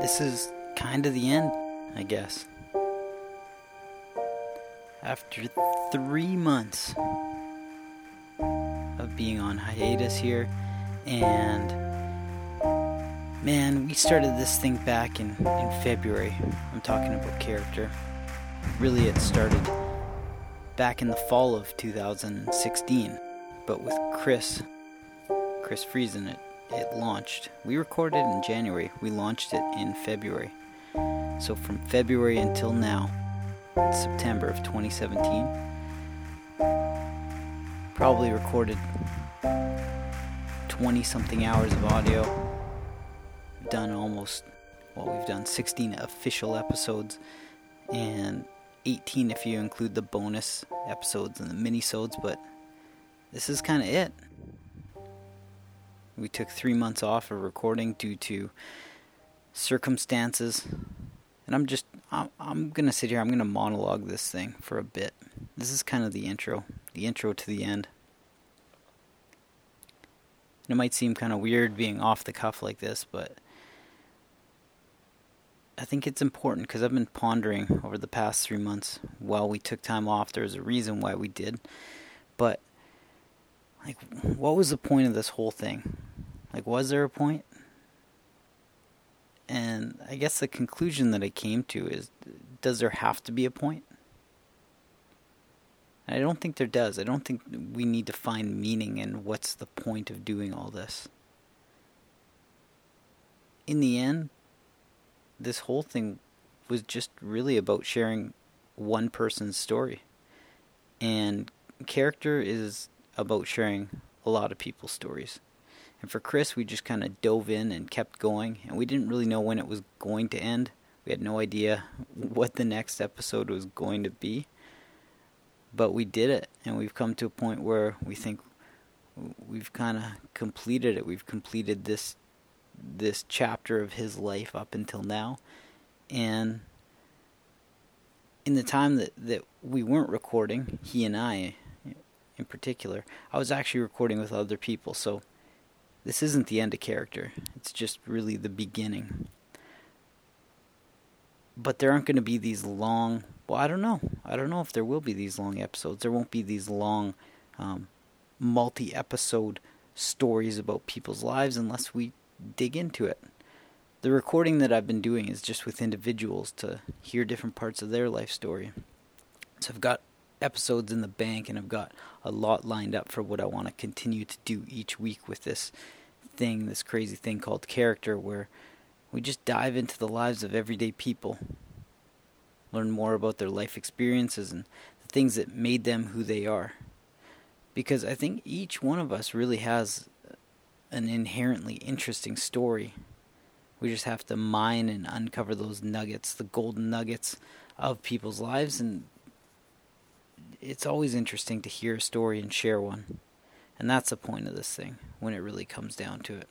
this is kind of the end, I guess. After three months of being on hiatus here, and man, we started this thing back in, in February. I'm talking about character. Really, it started back in the fall of 2016, but with Chris, Chris Friesen, it, it launched. We recorded in January, we launched it in February. So from February until now, September of 2017, probably recorded 20 something hours of audio. Done almost, well, we've done 16 official episodes and 18 if you include the bonus episodes and the mini-sodes, but this is kind of it. We took three months off of recording due to circumstances. And I'm just, I'm, I'm going to sit here, I'm going to monologue this thing for a bit. This is kind of the intro, the intro to the end. And it might seem kind of weird being off the cuff like this, but I think it's important because I've been pondering over the past three months while we took time off. There's a reason why we did. But, like, what was the point of this whole thing? Like, was there a point? And I guess the conclusion that I came to is does there have to be a point? I don't think there does. I don't think we need to find meaning in what's the point of doing all this. In the end, this whole thing was just really about sharing one person's story. And character is about sharing a lot of people's stories. And for Chris, we just kind of dove in and kept going, and we didn't really know when it was going to end. We had no idea what the next episode was going to be. But we did it, and we've come to a point where we think we've kind of completed it. We've completed this this chapter of his life up until now. And in the time that, that we weren't recording, he and I in particular, I was actually recording with other people. So this isn't the end of character, it's just really the beginning. But there aren't going to be these long, well, I don't know. I don't know if there will be these long episodes. There won't be these long, um, multi episode stories about people's lives unless we dig into it. The recording that I've been doing is just with individuals to hear different parts of their life story. So I've got episodes in the bank and I've got a lot lined up for what I want to continue to do each week with this thing, this crazy thing called character, where we just dive into the lives of everyday people, learn more about their life experiences and the things that made them who they are. Because I think each one of us really has an inherently interesting story. We just have to mine and uncover those nuggets, the golden nuggets of people's lives. And it's always interesting to hear a story and share one. And that's the point of this thing when it really comes down to it.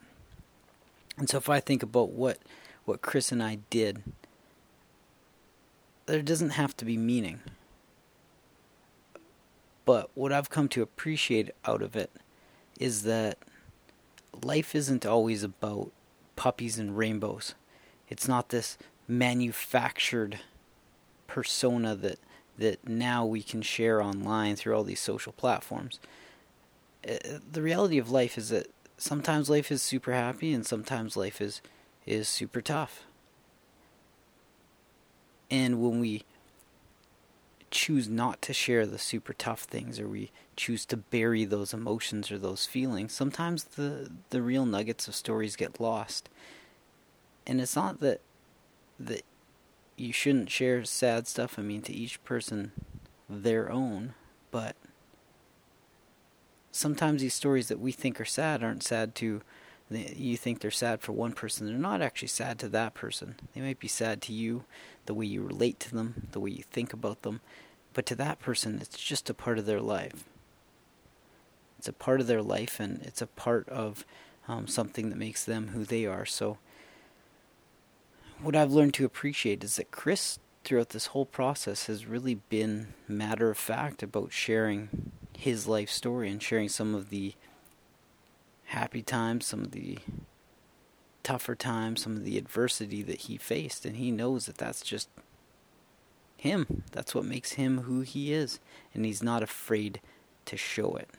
And so if I think about what what Chris and I did, there doesn't have to be meaning. But what I've come to appreciate out of it is that life isn't always about puppies and rainbows. It's not this manufactured persona that that now we can share online through all these social platforms. Uh, the reality of life is that sometimes life is super happy and sometimes life is is super tough. And when we choose not to share the super tough things or we choose to bury those emotions or those feelings, sometimes the the real nuggets of stories get lost. And it's not that that you shouldn't share sad stuff. I mean, to each person their own, but sometimes these stories that we think are sad aren't sad to you think they're sad for one person. They're not actually sad to that person. They might be sad to you the way you relate to them the way you think about them. But to that person it's just a part of their life. It's a part of their life and it's a part of um, something that makes them who they are. So what i've learned to appreciate is that chris throughout this whole process has really been matter of fact about sharing his life story and sharing some of the happy times, some of the tougher times, some of the adversity that he faced, and he knows that that's just him. That's what makes him who he is, and he's not afraid to show it.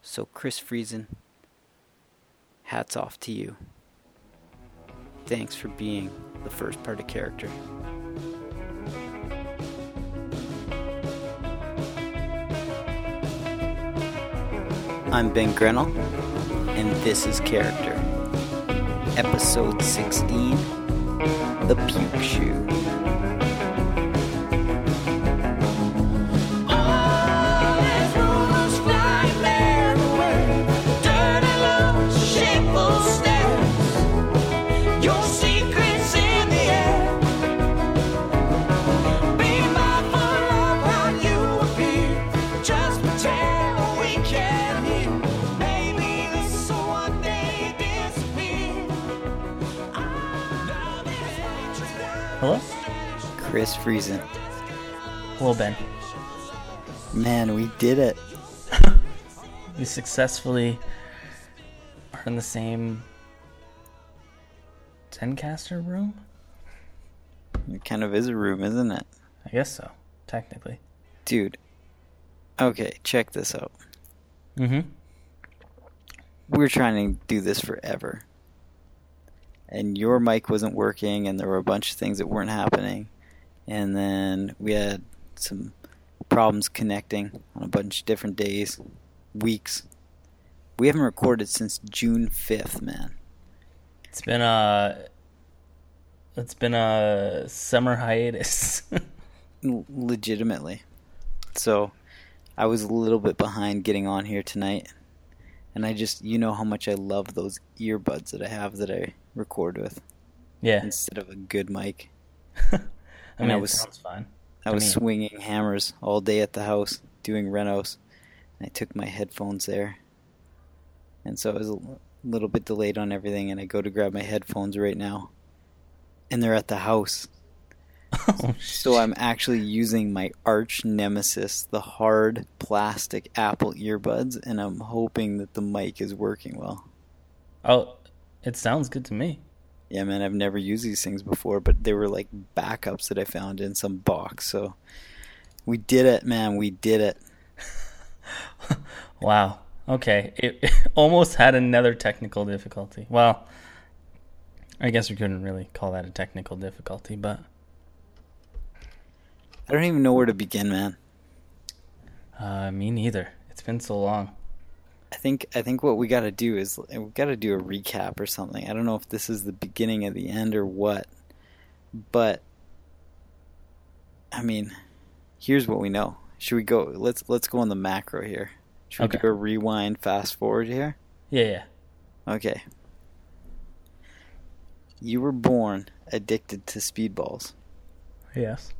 So, Chris Friesen, hats off to you. Thanks for being the first part of character. I'm Ben Grenell, and this is Character. Episode 16 The Puke Shoe. Chris Friesen. Hello, Ben. Man, we did it. We successfully are in the same Zencastr room? It kind of is a room, isn't it? I guess so, technically. Dude. Okay, check this out. Mm-hmm. We're trying to do this forever. And your mic wasn't working, and there were a bunch of things that weren't happening. And then we had some problems connecting on a bunch of different days, weeks. We haven't recorded since June 5th, man. It's been a it's been a summer hiatus. Legitimately. So I was a little bit behind getting on here tonight. And I just, you know how much I love those earbuds that I have that I record with yeah. instead of a good mic. I mean, I it was- sounds fine. I was me. swinging hammers all day at the house doing renos. And I took my headphones there. And so I was a little bit delayed on everything. And I go to grab my headphones right now. And they're at the house. oh, So I'm actually using my arch nemesis, the hard plastic Apple earbuds, and I'm hoping that the mic is working well. oh, it sounds good to me. Yeah, man, I've never used these things before, but they were like backups that I found in some box. So we did it, man. We did it. Wow. Okay. It, it almost had another technical difficulty. Well, I guess we couldn't really call that a technical difficulty, but I don't even know where to begin, man. uh, me neither. It's been so long. I think I think what we got to do is we got to do a recap or something. I don't know if this is the beginning of the end or what, but I mean, here's what we know. Should we go? Let's let's go on the macro here. Should we Okay. do a rewind, fast forward here? Yeah, yeah. Okay. You were born addicted to speedballs. Yes.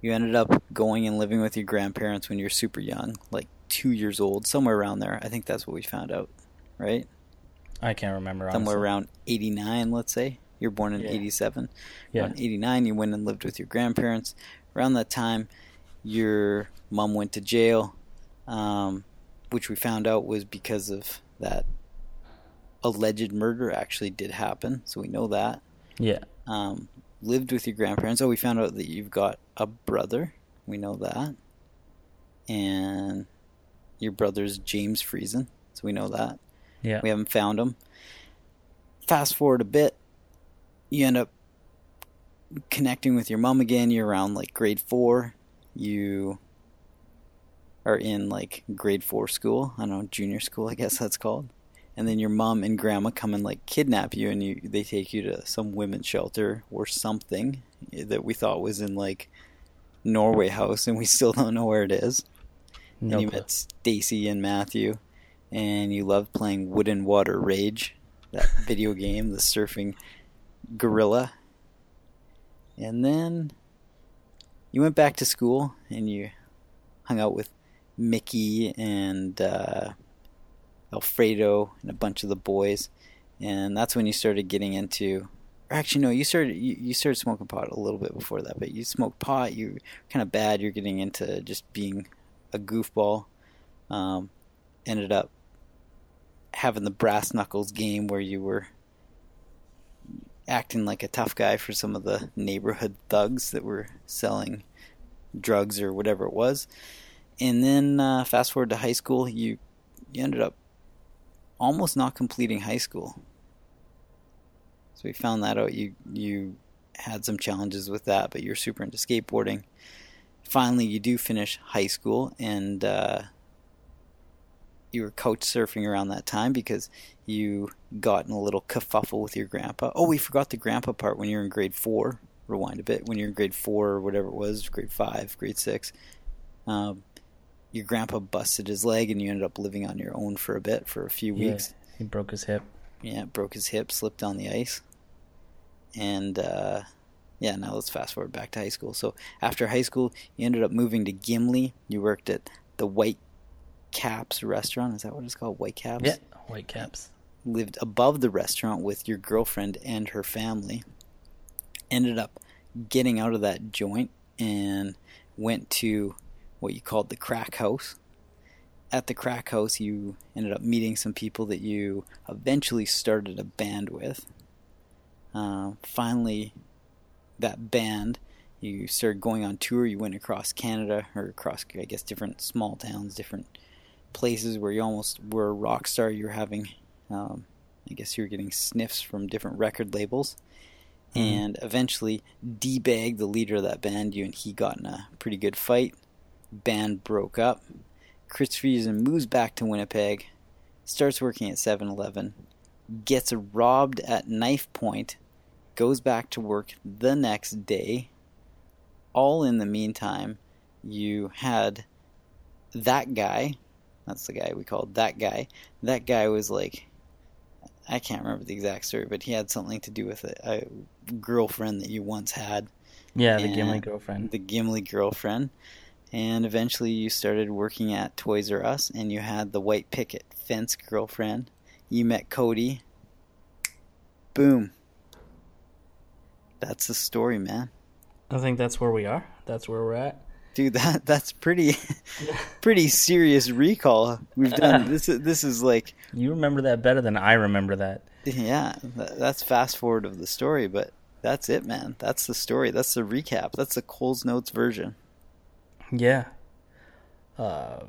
You ended up going and living with your grandparents when you were super young, like two years old, somewhere around there. I think that's what we found out, right? I can't remember. somewhere honestly. around 89 let's say you're born in Yeah. 87 Yeah. around 89 you went and lived with your grandparents around that time your mom went to jail um, which we found out was because of that alleged murder actually did happen so we know that Yeah. um, lived with your grandparents oh we found out that you've got a brother we know that and your brother's james friesen so we know that Yeah. we haven't found him. Fast forward a bit, you end up connecting with your mom again. You're around like grade four. You are in like grade four school. I don't know, junior school, I guess that's called. And then your mom and grandma come and like kidnap you, and you they take you to some women's shelter or something that we thought was in like Norway House, and we still don't know where it is No and you clue. met Stacy and Matthew, and you loved playing Wood and Water Rage, that video game, the surfing gorilla. And then you went back to school and you hung out with Mickey and uh, Alfredo and a bunch of the boys, and that's when you started getting into. Actually, no, you started you, you started smoking pot a little bit before that, but you smoked pot. You were kind of bad. You're getting into just being a goofball. Um, ended up having the brass knuckles game where you were acting like a tough guy for some of the neighborhood thugs that were selling drugs or whatever it was. And then uh, fast forward to high school, you you ended up almost not completing high school. So we found that out. You you had some challenges with that, but you're super into skateboarding. Finally, you do finish high school, and uh, you were couch surfing around that time because you got in a little kerfuffle with your grandpa. Oh, we forgot the grandpa part when you were in grade four. Rewind a bit. When you're in grade four or whatever it was, grade five, grade six, um, your grandpa busted his leg and you ended up living on your own for a bit, for a few Yeah, weeks. he broke his hip. Yeah, broke his hip, slipped on the ice. And uh, yeah, now let's fast forward back to high school. So after high school, you ended up moving to Gimli. You worked at the White Caps restaurant. Is that what it's called? White Caps? Yeah, white caps. Lived above the restaurant with your girlfriend and her family. Ended up getting out of that joint and went to what you called the crack house. At the crack house, you ended up meeting some people that you eventually started a band with. Uh, finally, that band, you started going on tour. You went across Canada or across, I guess, different small towns, different places where you almost were a rock star. You were having, um, I guess, you were getting sniffs from different record labels. Mhm. And eventually, D-Bag, the leader of that band, you and he got in a pretty good fight. Band broke up. Chris Friesen moves back to Winnipeg, starts working at 7-Eleven, gets robbed at knife point, goes back to work the next day. All in the meantime, you had that guy. That's the guy we called that guy. That guy was like, I can't remember the exact story, but he had something to do with a, a girlfriend that you once had, Yeah, the Gimli girlfriend. the Gimli girlfriend. And eventually you started working at Toys R Us and you had the white picket fence girlfriend. You met Cody. Boom. That's the story, man. I think that's where we are. That's where we're at. Dude, that that's pretty pretty serious recall we've done. This is this is like You remember that better than I remember that. yeah, tha- that's fast forward of the story, but that's it, man. That's the story. That's the recap. That's the Cole's Notes version. Yeah. Uh,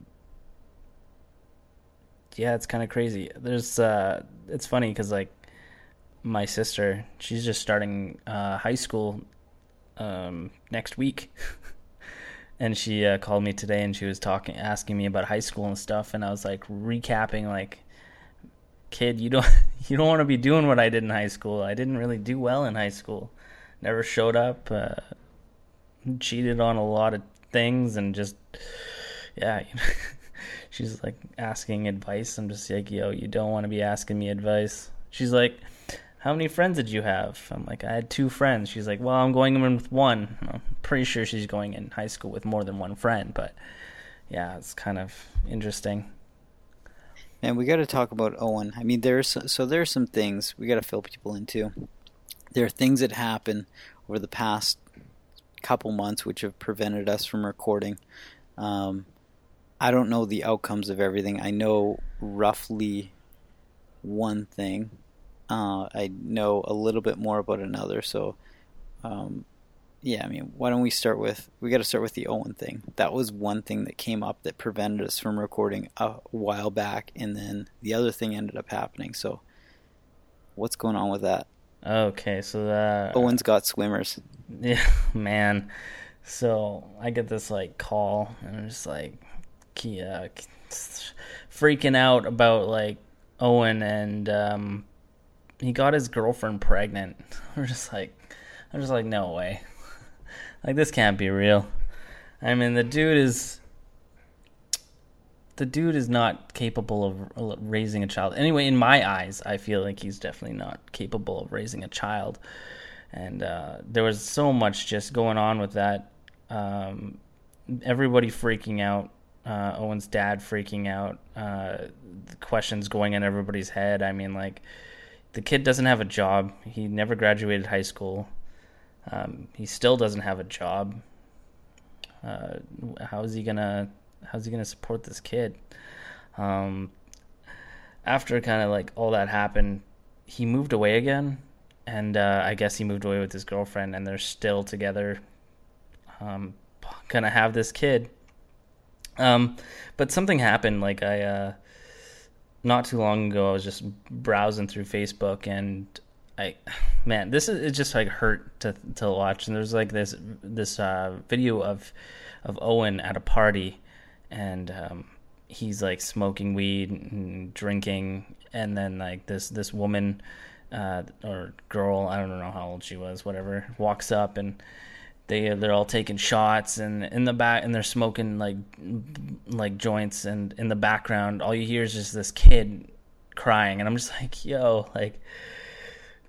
yeah, it's kind of crazy. There's, uh, it's funny because like my sister, she's just starting uh, high school um, next week, and she uh, called me today and she was talking, asking me about high school and stuff, and I was like recapping like, kid, you don't, you don't want to be doing what I did in high school. I didn't really do well in high school. Never showed up. Uh, cheated on a lot of things and just yeah she's like asking advice i'm just like yo you don't want to be asking me advice she's like how many friends did you have i'm like i had two friends she's like well i'm going in with one i'm pretty sure she's going in high school with more than one friend but yeah it's kind of interesting And we got to talk about Owen. I mean, there's so there are some things we got to fill people in into. There are things that happen over the past couple months which have prevented us from recording. Um, I don't know the outcomes of everything. I know roughly one thing. Uh, I know a little bit more about another. So, um, yeah, I mean, why don't we start with? We got to start with the Owen thing. That was one thing that came up that prevented us from recording a while back, and then the other thing ended up happening. So, what's going on with that? okay so that Owen's got swimmers. Yeah, man. So I get this like call, and I'm just like, yeah, freaking out about like Owen, and um, he got his girlfriend pregnant. We're just like, I'm just like, no way, like this can't be real. I mean, the dude is. The dude is not capable of raising a child. Anyway, in my eyes, I feel like he's definitely not capable of raising a child and uh, there was so much just going on with that. Um, everybody freaking out. Uh, Owen's dad freaking out. Uh, questions going in everybody's head. I mean, like the kid doesn't have a job. He never graduated high school. Um, he still doesn't have a job. Uh, how is he gonna? How's he gonna support this kid? Um, after kind of like all that happened, he moved away again, and uh, I guess he moved away with his girlfriend, and they're still together. Um, gonna have this kid. Um, but something happened. Like I, uh, not too long ago, I was just browsing through Facebook, and I, man, this is it just like hurt to to watch. And there's like this this uh, video of of Owen at a party, and um, he's like smoking weed and drinking, and then like this this woman uh, or girl, I don't know how old she was, whatever, walks up and they they're all taking shots and in the back and they're smoking like like joints and in the background all you hear is just this kid crying and I'm just like yo like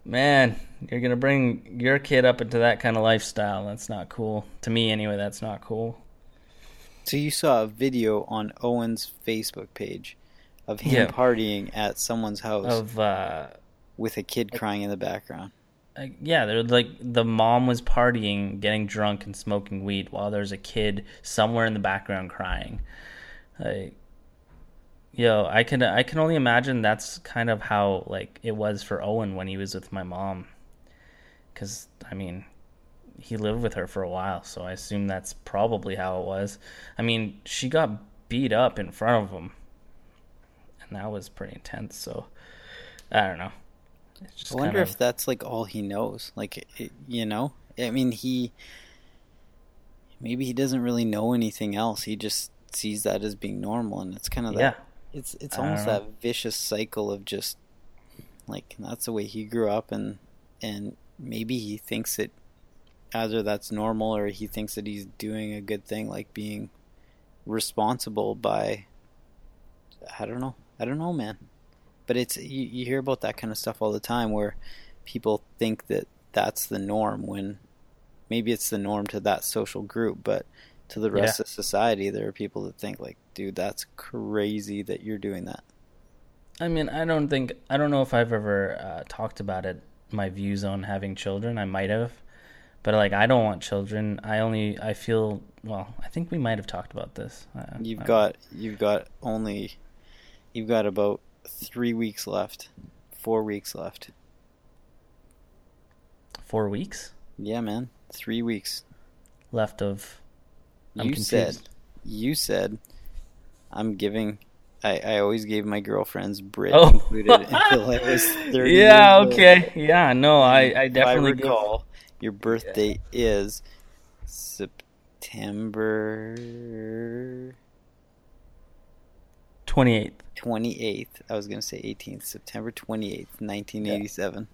man you're gonna bring your kid up into that kind of lifestyle that's not cool to me anyway that's not cool so you saw a video on Owen's Facebook page of him yeah. partying at someone's house of uh, with a kid crying in the background. Uh, yeah, they're like the mom was partying, getting drunk and smoking weed while there's a kid somewhere in the background crying. Like, yo, I can I can only imagine that's kind of how like it was for Owen when he was with my mom. Cuz I mean, he lived with her for a while, so I assume that's probably how it was. I mean, she got beat up in front of him, and that was pretty intense. So I don't know. I wonder of... if that's like all he knows. Like, it, you know, I mean, he maybe he doesn't really know anything else. He just sees that as being normal, and it's kind of that. Yeah. It's it's almost that vicious cycle of just like that's the way he grew up, and and maybe he thinks that either that's normal or he thinks that he's doing a good thing, like being responsible by. I don't know. I don't know, man. But it's you, you hear about that kind of stuff all the time where people think that that's the norm when maybe it's the norm to that social group, but to the rest yeah. of society, there are people that think like, dude, that's crazy that you're doing that. I mean, I don't think I don't know if I've ever uh, talked about it. My views on having children, I might have, but like I don't want children. I only I feel well. I think we might have talked about this. Uh, you've got you've got only you've got about three weeks left, four weeks left. Four weeks? Yeah, man, three weeks left of. I'm you confused. said, you said, I'm giving. I, I always gave my girlfriends Brit oh. included until I was thirty. Yeah. okay. Yeah. No. I I definitely I recall. Give your birthday is September 28th. 28th. I was going to say 18th. September 28th, 1987.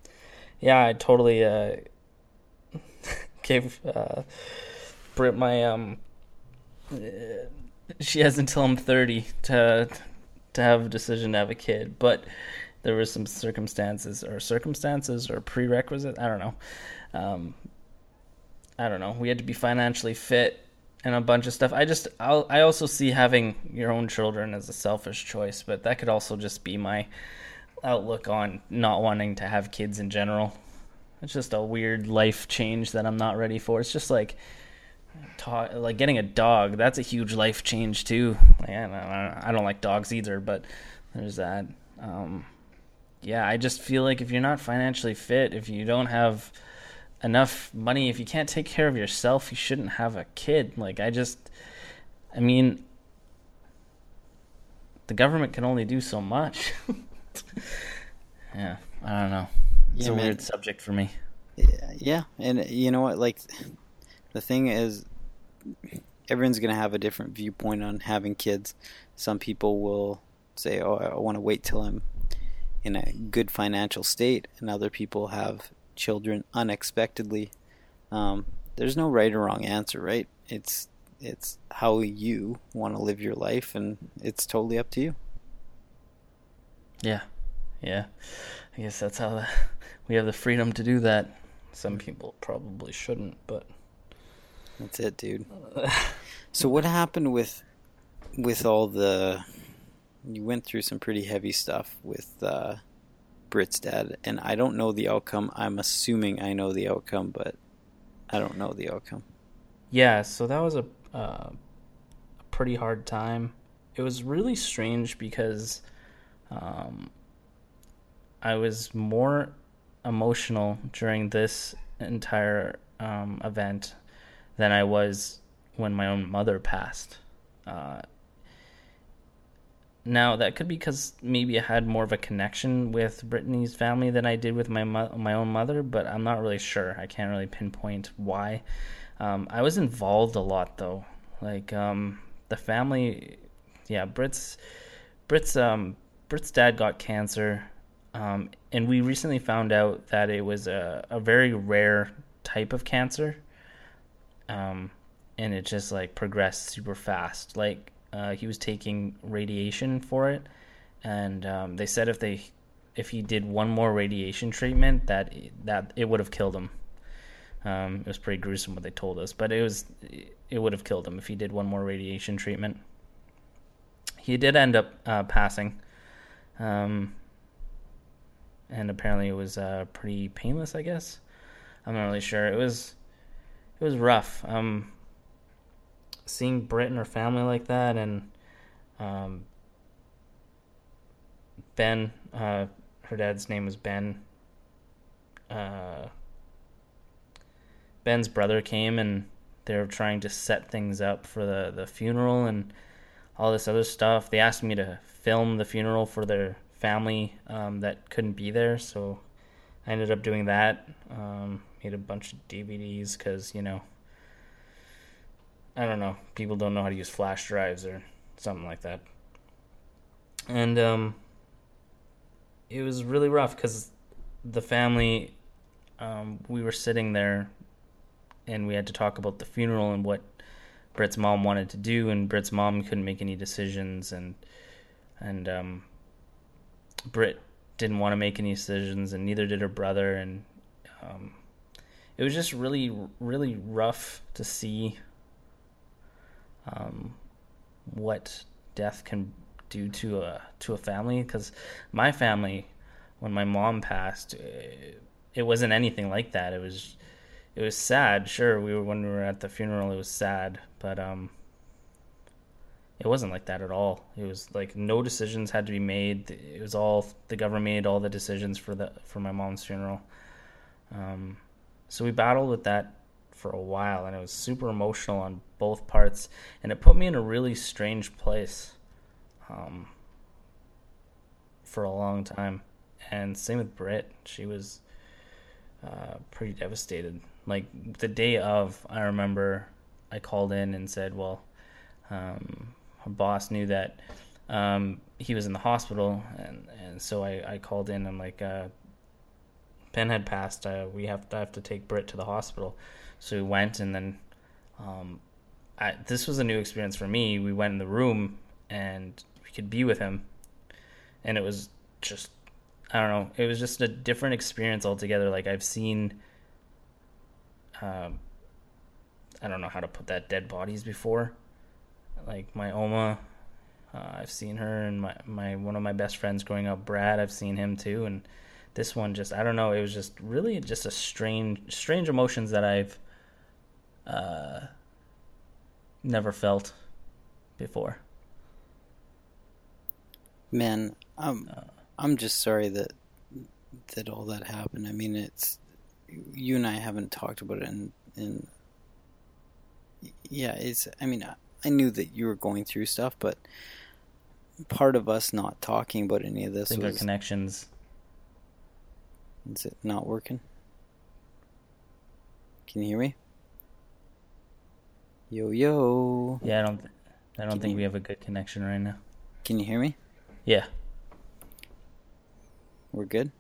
Yeah, I totally uh, gave uh, Britt my um uh, she has until I'm 30 to to have a decision to have a kid, but there were some circumstances or circumstances or prerequisite. I don't know um, I don't know. We had to be financially fit and a bunch of stuff. I just I'll, I also see having your own children as a selfish choice, but that could also just be my outlook on not wanting to have kids in general. It's just a weird life change that I'm not ready for. It's just like like getting a dog. That's a huge life change too. Like, I, don't, I don't like dogs either, but there's that. Um, yeah, I just feel like if you're not financially fit, if you don't have enough money. If you can't take care of yourself you shouldn't have a kid. Like i just i mean the government can only do so much. Yeah i don't know. It's yeah, a man. weird subject for me. Yeah and you know what? Like the thing is everyone's going to have a different viewpoint on having kids. Some people will say oh i want to wait till i'm in a good financial state and other people have children unexpectedly. Um, there's no right or wrong answer, right? It's it's how you want to live your life, and it's totally up to you. Yeah, yeah. I guess that's how the, we have the freedom to do that. Some people probably shouldn't, but that's it, dude. so what happened with with all the? You went through some pretty heavy stuff with uh, Brit's dad, and I don't know the outcome. I'm assuming I know the outcome, but I don't know the outcome. Yeah, so that was a, uh, pretty hard time. It was really strange because Um, I was more emotional during this entire um, event than I was when my own mother passed. Uh, now that could be because maybe I had more of a connection with Brittany's family than I did with my mo- my own mother, but I'm not really sure. I can't really pinpoint why. Um, I was involved a lot though, like um, the family. Yeah, Britt's Britt's um, Britt's dad got cancer, um, and we recently found out that it was a, a very rare type of cancer. Um, and it just like progressed super fast. Like uh, he was taking radiation for it, and um, they said if they if he did one more radiation treatment, that that it would have killed him. Um, it was pretty gruesome what they told us, but it was it would have killed him if he did one more radiation treatment. He did end up uh, passing, um, and apparently it was uh, pretty painless. I guess I'm not really sure. It was it was rough. Um, seeing Britt and her family like that, and um, Ben, uh, her dad's name was Ben. Uh, Ben's brother came and they were trying to set things up for the, the funeral and all this other stuff. They asked me to film the funeral for their family um, that couldn't be there, so I ended up doing that. Um, made a bunch of DVDs because, you know, I don't know. People don't know how to use flash drives or something like that. And um, it was really rough because the family, um, we were sitting there and we had to talk about the funeral and what Britt's mom wanted to do, and Britt's mom couldn't make any decisions, and and um, Britt didn't want to make any decisions, and neither did her brother, and um, it was just really, really rough to see um, what death can do to a to a family. Because my family, when my mom passed, it, it wasn't anything like that. It was it was sad. Sure, we were when we were at the funeral, it was sad, but um, it wasn't like that at all. It was like no decisions had to be made. It was all the government made all the decisions for the for my mom's funeral. Um, so we battled with that for a while, and it was super emotional on both parts, and it put me in a really strange place um, for a long time. And same with Britt, she was uh, pretty devastated. Like the day of, I remember I called in and said, "Well, um, her boss knew that um, he was in the hospital, and and so I, I called in. I'm like, uh, Ben had passed. Uh, we have to I have to take Britt to the hospital." So we went, and then um, I, this was a new experience for me. We went in the room, and we could be with him, and it was just I don't know. It was just a different experience altogether. Like I've seen, um, I don't know how to put that dead bodies before. Like my Oma, uh, I've seen her, and my my one of my best friends growing up, Brad. I've seen him too, and this one just I don't know. It was just really just a strange strange emotions that I've uh, never felt before. Man, I'm I'm just sorry that that all that happened. I mean, it's you and I haven't talked about it, and and yeah, it's. I mean, I, I knew that you were going through stuff, but part of us not talking about any of this I think was our connections. Is it not working? Can you hear me? Yo yo. Yeah, I don't. I don't Can think you- we have a good connection right now. Can you hear me? Yeah, We're good.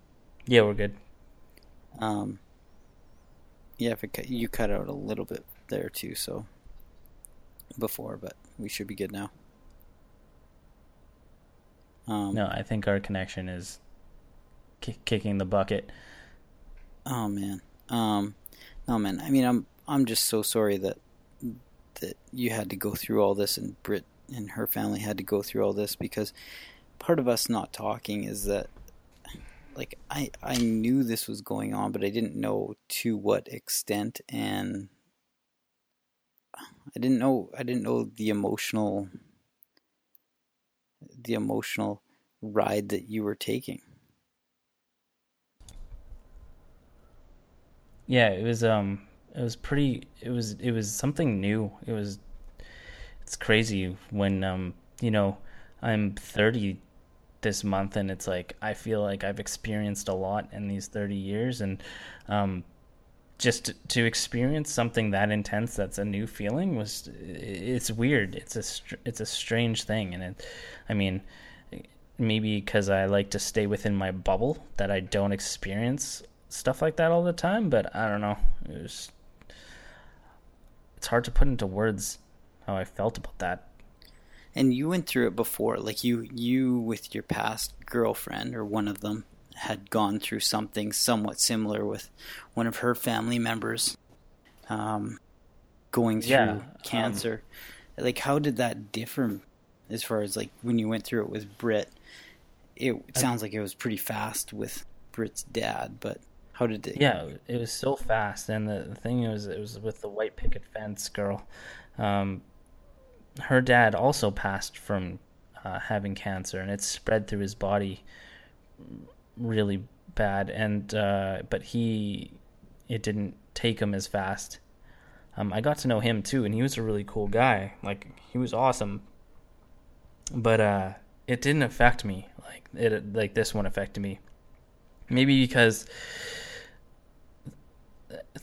yeah, we're good. Um. Yeah, if it cut, you cut out a little bit there too, so before, but we should be good now. Um, No, I think our connection is ki- kicking the bucket. Oh man. Um no man. I mean I'm I'm just so sorry that that you had to go through all this and Brit and her family had to go through all this because part of us not talking is that like I I knew this was going on but I didn't know to what extent and I didn't know I didn't know the emotional the emotional ride that you were taking. Yeah, it was um it was pretty it was it was something new. It was it's crazy when um you know, I'm 30 this month and it's like I feel like I've experienced a lot in these 30 years and um just to experience something that intense that's a new feeling was it's weird it's a it's a strange thing and it i mean maybe because i like to stay within my bubble that i don't experience stuff like that all the time but i don't know it was it's hard to put into words how i felt about that and you went through it before like you you with your past girlfriend or one of them had gone through something somewhat similar with one of her family members um, going through yeah, um, cancer. Um, like, how did that differ as far as like when you went through it with Brit? It, it sounds like it was pretty fast with Brit's dad, but how did it? Yeah, it was so fast, and the, the thing was, it was with the white picket fence girl. Um, her dad also passed from uh, having cancer, and it spread through his body really bad, and uh, but he it didn't take him as fast. Um, I got to know him too, and he was a really cool guy. Like he was awesome, but uh, it didn't affect me like it like this one affected me. Maybe because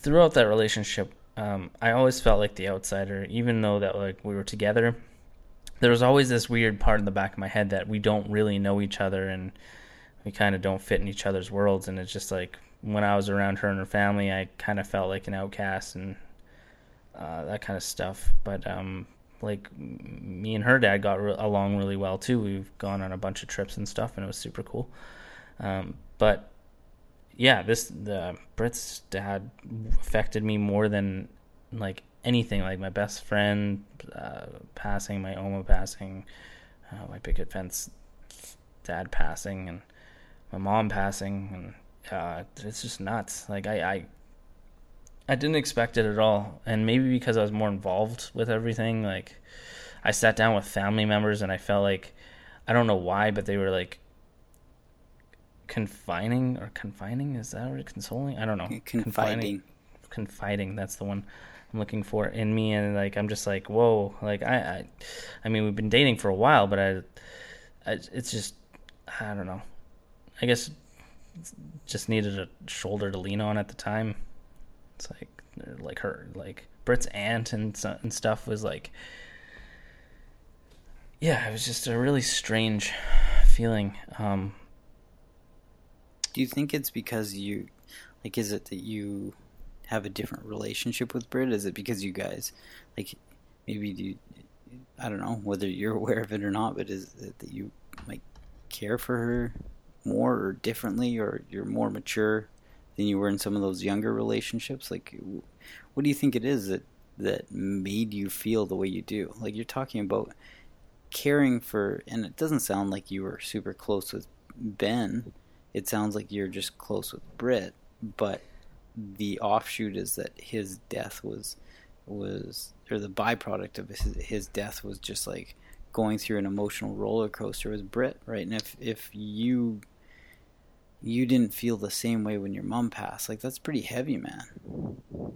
throughout that relationship, um, I always felt like the outsider, even though that like we were together. There was always this weird part in the back of my head that we don't really know each other, and we kind of don't fit in each other's worlds and it's just like when i was around her and her family i kind of felt like an outcast and uh, that kind of stuff but um, like me and her dad got re- along really well too we've gone on a bunch of trips and stuff and it was super cool um, but yeah this the Britt's dad affected me more than like anything like my best friend uh, passing my oma passing uh, my picket fence dad passing and my mom passing, and uh, it's just nuts. Like I, I, I didn't expect it at all, and maybe because I was more involved with everything. Like I sat down with family members, and I felt like I don't know why, but they were like confining or confining. Is that or consoling? I don't know. Confiding. Confining. Confiding. That's the one. I'm looking for in me and like I'm just like whoa like I I, I mean we've been dating for a while but I, I it's just I don't know I guess just needed a shoulder to lean on at the time. It's like like her like Britt's aunt and and stuff was like yeah, it was just a really strange feeling. Um, Do you think it's because you like is it that you have a different relationship with Brit? Is it because you guys like maybe you I don't know whether you're aware of it or not, but is it that you like care for her more or differently or you're more mature than you were in some of those younger relationships like what do you think it is that that made you feel the way you do like you're talking about caring for and it doesn't sound like you were super close with Ben it sounds like you're just close with Brit, but the offshoot is that his death was was or the byproduct of his, his death was just like going through an emotional roller coaster with Brit, right? And if if you you didn't feel the same way when your mom passed. Like that's pretty heavy, man.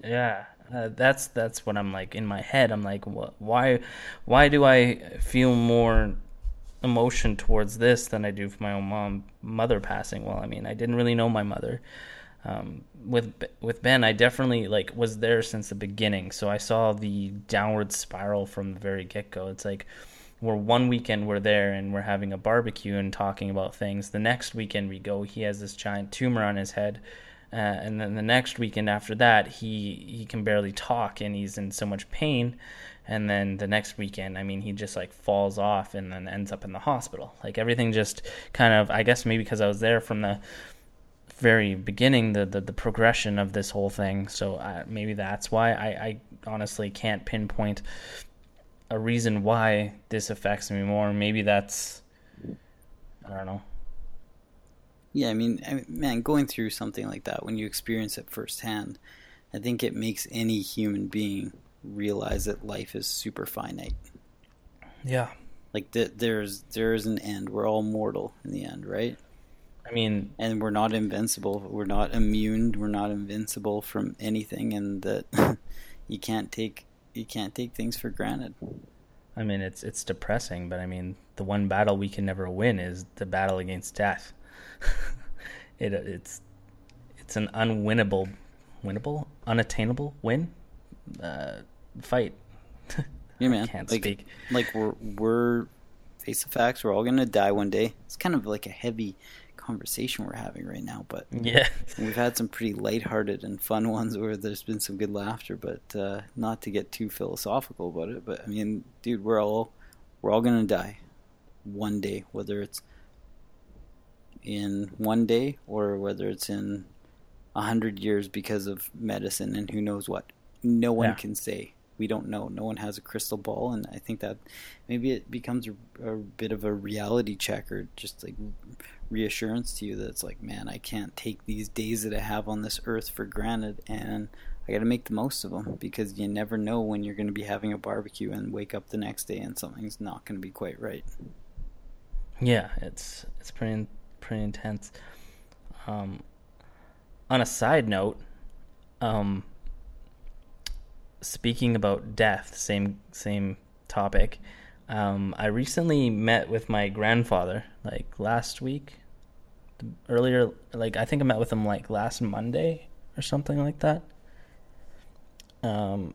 Yeah, uh, that's that's what I'm like in my head. I'm like, what, why, why do I feel more emotion towards this than I do for my own mom mother passing? Well, I mean, I didn't really know my mother. Um, with with Ben, I definitely like was there since the beginning, so I saw the downward spiral from the very get go. It's like we're one weekend we're there and we're having a barbecue and talking about things. The next weekend we go, he has this giant tumor on his head. Uh, and then the next weekend after that, he he can barely talk and he's in so much pain. And then the next weekend, I mean, he just like falls off and then ends up in the hospital. Like everything just kind of, I guess maybe because I was there from the very beginning, the the, the progression of this whole thing. So uh, maybe that's why I, I honestly can't pinpoint a reason why this affects me more. Maybe that's I don't know. Yeah, I mean, I mean, man, going through something like that when you experience it firsthand, I think it makes any human being realize that life is super finite. Yeah, Like th- there's there's an end. We're all mortal in the end, right? I mean, and we're not invincible. We're not immune. We're not invincible from anything, and that you can't take you can't take things for granted. I mean, it's it's depressing, but I mean, the one battle we can never win is the battle against death. it it's it's an unwinnable, winnable, unattainable win uh, fight. Yeah, man. Can't like, speak. Like we're we're face the facts. We're all gonna die one day. It's kind of like a heavy conversation we're having right now, but yeah, we've had some pretty lighthearted and fun ones where there's been some good laughter. But uh, not to get too philosophical about it. But I mean, dude, we're all we're all gonna die one day, whether it's in one day or whether it's in a hundred years because of medicine and who knows what. No one Yeah. can say. We don't know. No one has a crystal ball, and I think that maybe it becomes a, a bit of a reality check or just like reassurance to you that it's like, man, I can't take these days that I have on this earth for granted, and I got to make the most of them because you never know when you're going to be having a barbecue and wake up the next day and something's not going to be quite right. yeah, it's it's pretty pretty intense. Um, on a side note, um, speaking about death, same same topic. Um, I recently met with my grandfather, like last week. Earlier, like I think I met with him like last Monday or something like that. Um,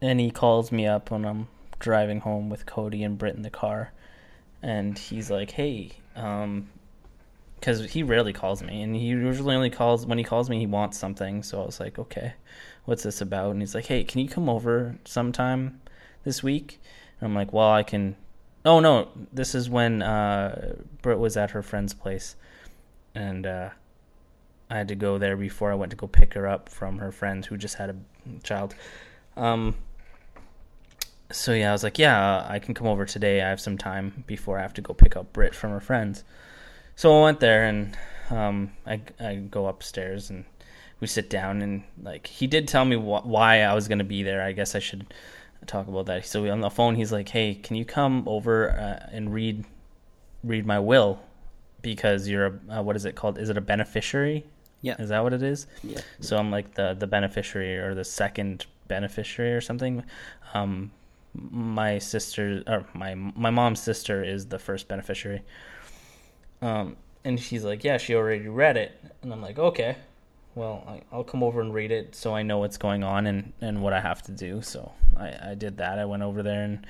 and he calls me up when I'm driving home with Cody and Britt in the car, and he's like, "Hey, um, because he rarely calls me, and he usually only calls when he calls me. He wants something, so I was like, okay, what's this about? And he's like, hey, can you come over sometime this week? And I'm like, well, I can. Oh no, this is when uh, Britt was at her friend's place, and uh, I had to go there before I went to go pick her up from her friend who just had a child. Um, so yeah, I was like, yeah, I can come over today. I have some time before I have to go pick up Britt from her friends. So I went there and um, I I go upstairs and we sit down and like he did tell me wh- why I was gonna be there. I guess I should talk about that. So on the phone, he's like, "Hey, can you come over uh, and read read my will because you're a uh, what is it called? Is it a beneficiary? Yeah. Is that what it is? Yeah. So I'm like the the beneficiary or the second beneficiary or something. Um, my sister or my my mom's sister is the first beneficiary. Um, and she's like, yeah, she already read it, and I'm like, okay, well, I, I'll come over and read it so I know what's going on and and what I have to do. So I I did that. I went over there and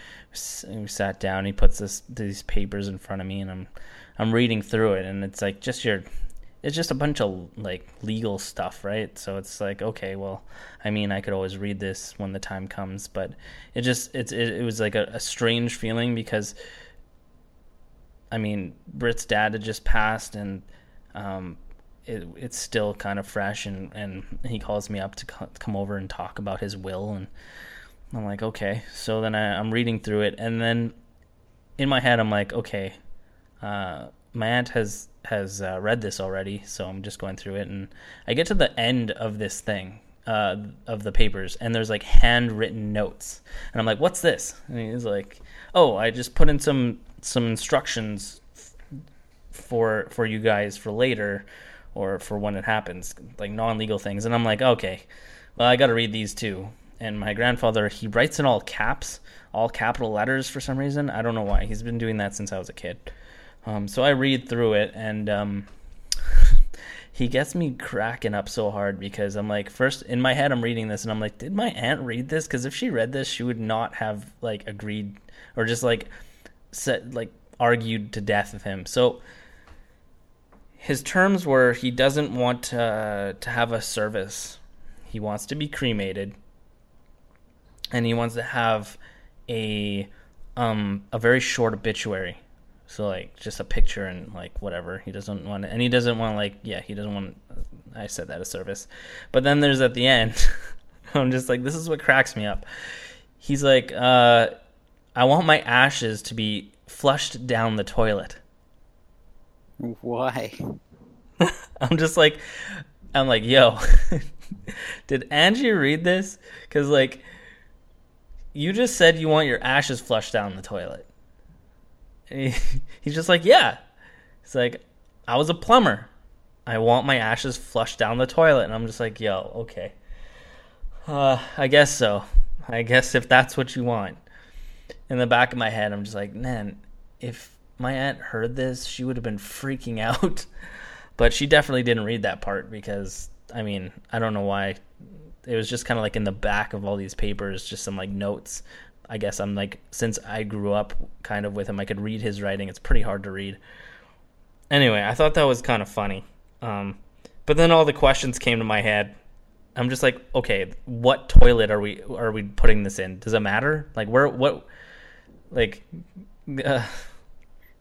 we sat down. He puts this these papers in front of me, and I'm I'm reading through it, and it's like just your it's just a bunch of like legal stuff, right? So it's like, okay, well, I mean, I could always read this when the time comes, but it just it's it, it was like a, a strange feeling because I mean, Britt's dad had just passed, and um, it, it's still kind of fresh, and, and he calls me up to co- come over and talk about his will, and I'm like, okay. So then I, I'm reading through it, and then in my head, I'm like, okay, uh, my aunt has has uh, read this already, so I'm just going through it, and I get to the end of this thing. Uh, of the papers, and there's like handwritten notes, and I'm like, "What's this?" And he's like, "Oh, I just put in some some instructions for for you guys for later, or for when it happens, like non-legal things." And I'm like, "Okay, well, I got to read these too." And my grandfather, he writes in all caps, all capital letters for some reason. I don't know why. He's been doing that since I was a kid. Um, so I read through it, and um, he gets me cracking up so hard because I'm like, first in my head, I'm reading this, and I'm like, did my aunt read this? Because if she read this, she would not have like agreed or just like said like argued to death with him. So his terms were he doesn't want to have a service. He wants to be cremated, and he wants to have a um a very short obituary. So like just a picture and like whatever. He doesn't want and he doesn't want like yeah, he doesn't want I said that a service. But then there's at the end I'm just like this is what cracks me up. He's like uh I want my ashes to be flushed down the toilet. Why? I'm just like, I'm like, yo, did Angie read this? Because like, you just said you want your ashes flushed down the toilet. he, he's just like, yeah. It's like, I was a plumber. I want my ashes flushed down the toilet. And I'm just like, yo, okay. Uh, I guess so. I guess if that's what you want. In the back of my head, I'm just like, man, if my aunt heard this, she would have been freaking out. but she definitely didn't read that part because, I mean, I don't know why. It was just kind of like in the back of all these papers, just some like notes. I guess I'm like, since I grew up kind of with him, I could read his writing. It's pretty hard to read. Anyway, I thought that was kind of funny. Um, but then all the questions came to my head. I'm just like, okay, what toilet are we are we putting this in? Does it matter? Like where what like uh,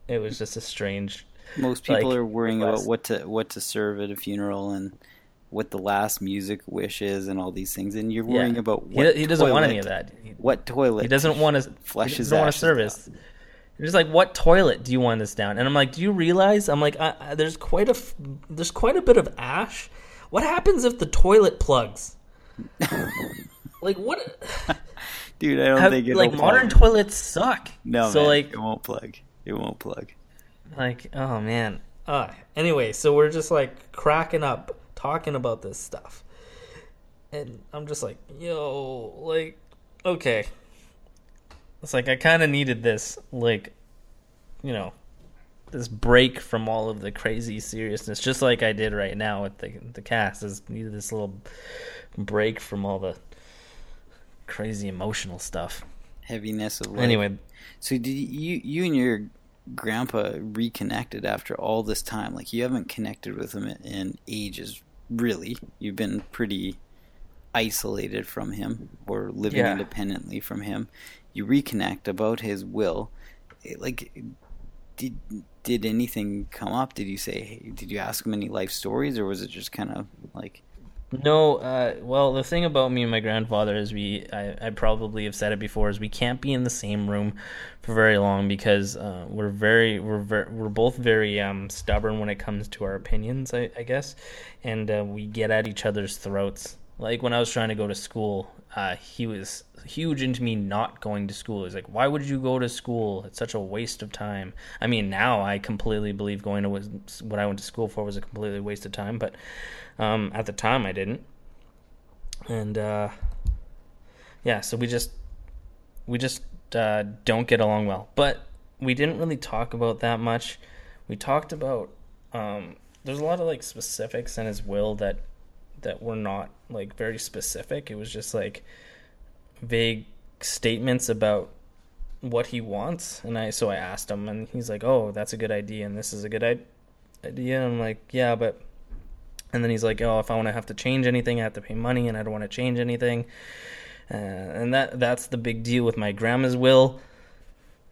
it was just a strange Most people like, are worrying request. about what to what to serve at a funeral and what the last music wish is and all these things, and you're worrying Yeah. about He, what he doesn't want any of that. He, What toilet? he doesn't want to flush he his doesn't want a service. You're just like, what toilet do you want this down? And I'm like, do you realize? I'm like, I, I, there's quite a f- there's quite a bit of ash. What happens if the toilet plugs? like what? Dude, I don't Have, think it like modern toilets suck. No, so man, like it won't plug. It won't plug. like oh man. Uh, anyway, so we're just like cracking up talking about this stuff, and I'm just like, yo, like, okay. It's like I kind of needed this, like, you know, this break from all of the crazy seriousness, just like I did right now with the the cast. Is needed this little break from all the crazy emotional stuff. Heaviness of life. Anyway, So did you you and your grandpa reconnected after all this time? Like you haven't connected with him in ages, really. You've been pretty isolated from him or living Yeah. independently from him. You reconnect about his will. It- Like did did anything come up? Did you say hey, did you ask him any life stories or was it just kind of like No, uh, well, the thing about me and my grandfather is we, I, I probably have said it before, is we can't be in the same room for very long because uh, we're very, we're ver- we're both very um, stubborn when it comes to our opinions, I, I guess, and uh, we get at each other's throats. Like when I was trying to go to school, uh, he was huge into me not going to school. He's like, "Why would you go to school? It's such a waste of time." I mean, now I completely believe going to what I went to school for was a completely waste of time, but um, at the time I didn't. And uh, yeah, so we just we just uh, don't get along well. But we didn't really talk about that much. We talked about um, there's a lot of like specifics in his will that that were not like very specific. It was just like vague statements about what he wants and I so I asked him and he's like, "Oh, that's a good idea and this is a good idea." And I'm like, "Yeah, but and then he's like, "Oh, if I want to have to change anything, I have to pay money and I don't want to change anything." Uh, and that that's the big deal with my grandma's will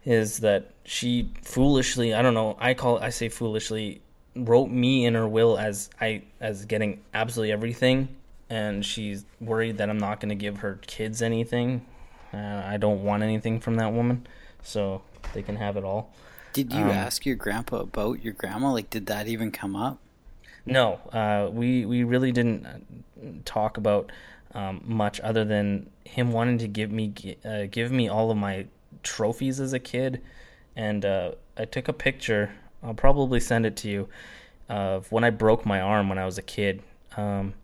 is that she foolishly, I don't know, I call I say foolishly wrote me in her will as I as getting absolutely everything and she's worried that I'm not going to give her kids anything. Uh, I don't want anything from that woman, so they can have it all. did you Um, ask your grandpa about your grandma? Like did that even come up? No, uh, we we really didn't uh, talk about um, much other than him wanting to give me uh, give me all of my trophies as a kid, and uh, I took a picture. I'll probably send it to you of when I broke my arm when I was a kid. Um,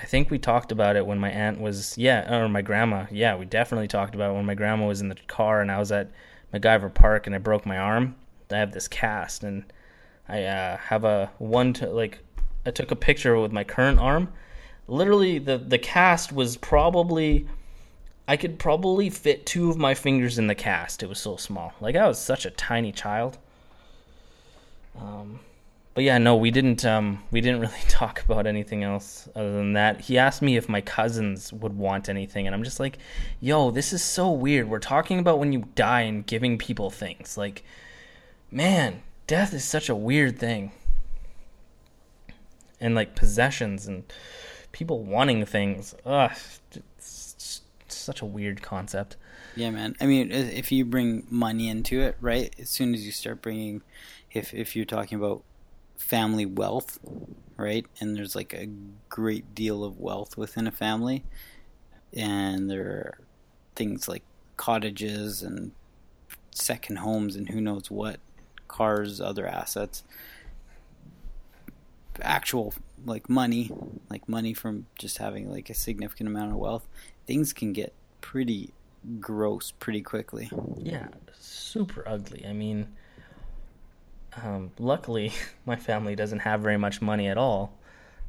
I think we talked about it when my aunt was yeah, or my grandma. Yeah, we definitely talked about when my grandma was in the car and I was at MacGyver Park and I broke my arm. I have this cast and I uh, have a one to like I took a picture with my current arm. Literally the the cast was probably I could probably fit two of my fingers in the cast. It was so small. Like I was such a tiny child. Um but yeah, no, we didn't um we didn't really talk about anything else other than that. He asked me if my cousins would want anything and I'm just like, "Yo, this is so weird. We're talking about when you die and giving people things. Like man, death is such a weird thing. And like possessions and people wanting things. Ugh, it's such a weird concept. Yeah, man. I mean, if you bring money into it, right? As soon as you start bringing, if if you're talking about family wealth, right? And there's like a great deal of wealth within a family, and there are things like cottages and second homes and who knows what, cars, other assets, actual like money, like money from just having like a significant amount of wealth, things can get pretty gross pretty quickly. Yeah, super ugly. I mean, um, luckily, my family doesn't have very much money at all,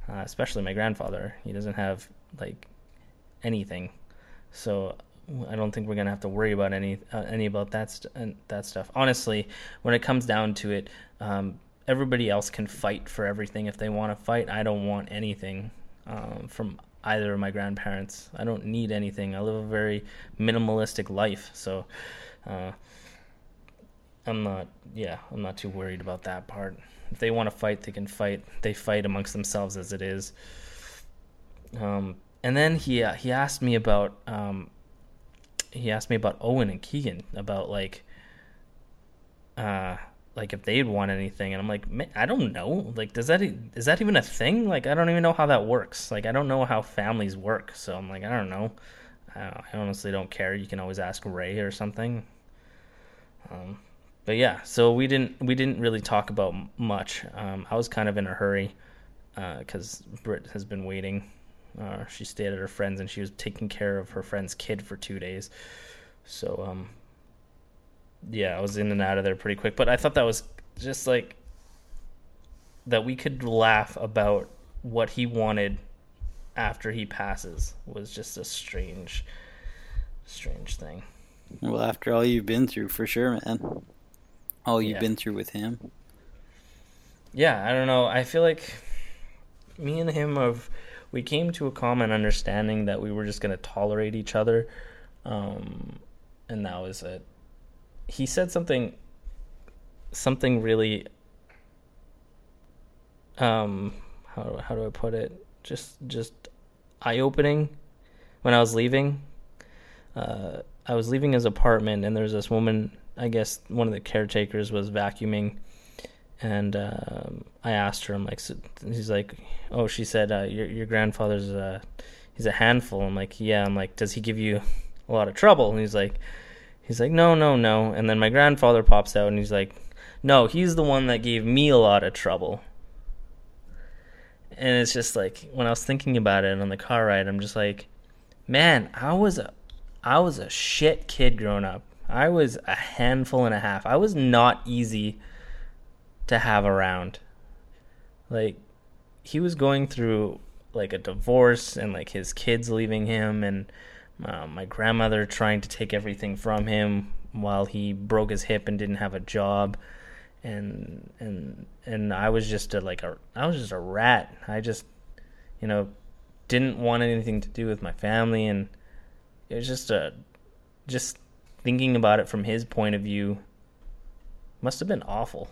uh, especially my grandfather. He doesn't have like anything, so I don't think we're gonna have to worry about any uh, any about that st- that stuff. Honestly, when it comes down to it, um, everybody else can fight for everything if they want to fight. I don't want anything um, from either of my grandparents. I don't need anything. I live a very minimalistic life, so uh, I'm not. Yeah, I'm not too worried about that part. If they want to fight, they can fight. They fight amongst themselves as it is. Um, and then he uh, he asked me about um, he asked me about Owen and Keegan about like uh like if they'd want anything and i'm like i don't know like does that is that even a thing like i don't even know how that works like i don't know how families work so i'm like i don't know i, honestly don't care you can always ask ray or something um, but yeah so we didn't we didn't really talk about much um, i was kind of in a hurry because uh, Britt has been waiting uh, she stayed at her friend's and she was taking care of her friend's kid for two days so um, yeah, I was in and out of there pretty quick. But I thought that was just like that we could laugh about what he wanted after he passes was just a strange, strange thing. Well, after all you've been through, for sure, man. All you've yeah. been through with him. Yeah, I don't know. I feel like me and him have we came to a common understanding that we were just going to tolerate each other, um, and that was it he said something something really um how how do I put it? Just just eye opening when I was leaving. Uh, I was leaving his apartment, and there's this woman. I guess one of the caretakers was vacuuming, and um, I asked her. I'm like, so, he's like, oh, she said uh, your your grandfather's a he's a handful. I'm like, yeah. I'm like, does he give you a lot of trouble? And he's like, He's like, no, no, no. And then my grandfather pops out and he's like, no, he's the one that gave me a lot of trouble. And it's just like when I was thinking about it on the car ride, I'm just like, man, I was a, I was a shit kid growing up. I was a handful and a half. I was not easy to have around. Like he was going through like a divorce and like his kids leaving him and uh, my grandmother trying to take everything from him while he broke his hip and didn't have a job and and and I was just a like a I was just a rat. I just you know didn't want anything to do with my family and it was just a just thinking about it from his point of view must have been awful.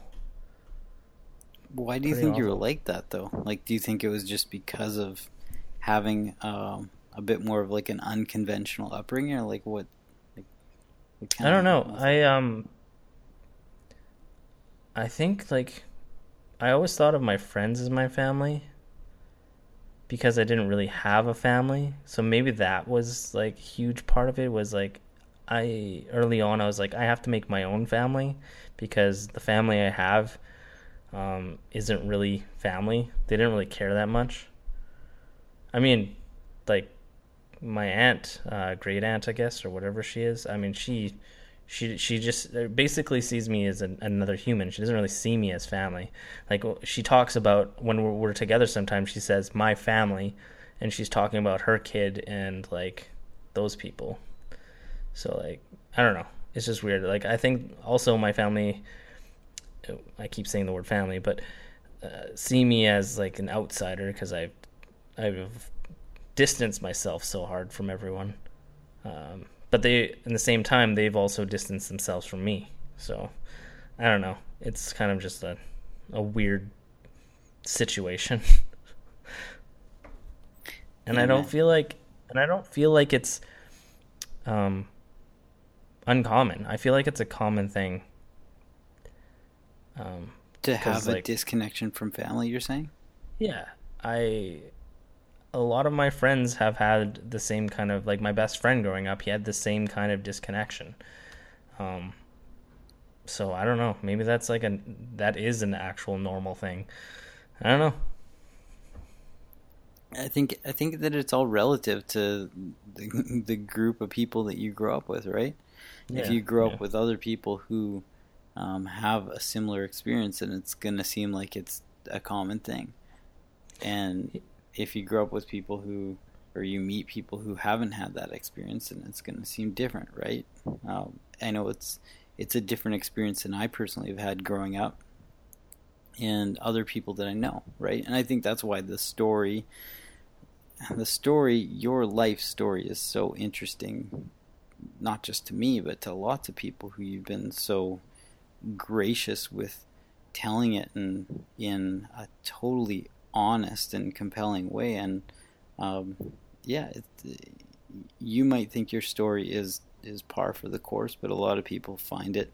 Why do you Pretty think awful. you were like that though? Like do you think it was just because of having um a bit more of like an unconventional upbringing, or like what? Like, what I don't know. I um, I think like I always thought of my friends as my family because I didn't really have a family. So maybe that was like huge part of it was like I early on I was like I have to make my own family because the family I have um, isn't really family. They didn't really care that much. I mean, like my aunt, uh, great aunt, I guess, or whatever she is. I mean, she, she, she just uh, basically sees me as an, another human. She doesn't really see me as family. Like she talks about when we're, we're together. Sometimes she says my family, and she's talking about her kid and like those people. So like I don't know. It's just weird. Like I think also my family. I keep saying the word family, but uh, see me as like an outsider because I've I've distance myself so hard from everyone. Um, but they, in the same time, they've also distanced themselves from me. So I don't know. It's kind of just a a weird situation. and yeah. I don't feel like and I don't feel like it's um uncommon. I feel like it's a common thing. Um to have a like, disconnection from family, you're saying? Yeah. I a lot of my friends have had the same kind of like my best friend growing up. He had the same kind of disconnection. Um, so I don't know. Maybe that's like a that is an actual normal thing. I don't know. I think I think that it's all relative to the, the group of people that you grow up with, right? Yeah, if you grow yeah. up with other people who um, have a similar experience, then it's gonna seem like it's a common thing. And if you grow up with people who, or you meet people who haven't had that experience, then it's gonna seem different, right? Um, I know it's it's a different experience than I personally have had growing up, and other people that I know, right? And I think that's why the story the story, your life story, is so interesting, not just to me, but to lots of people who you've been so gracious with telling it in in a totally honest and compelling way. And um, yeah, it, you might think your story is is par for the course, but a lot of people find it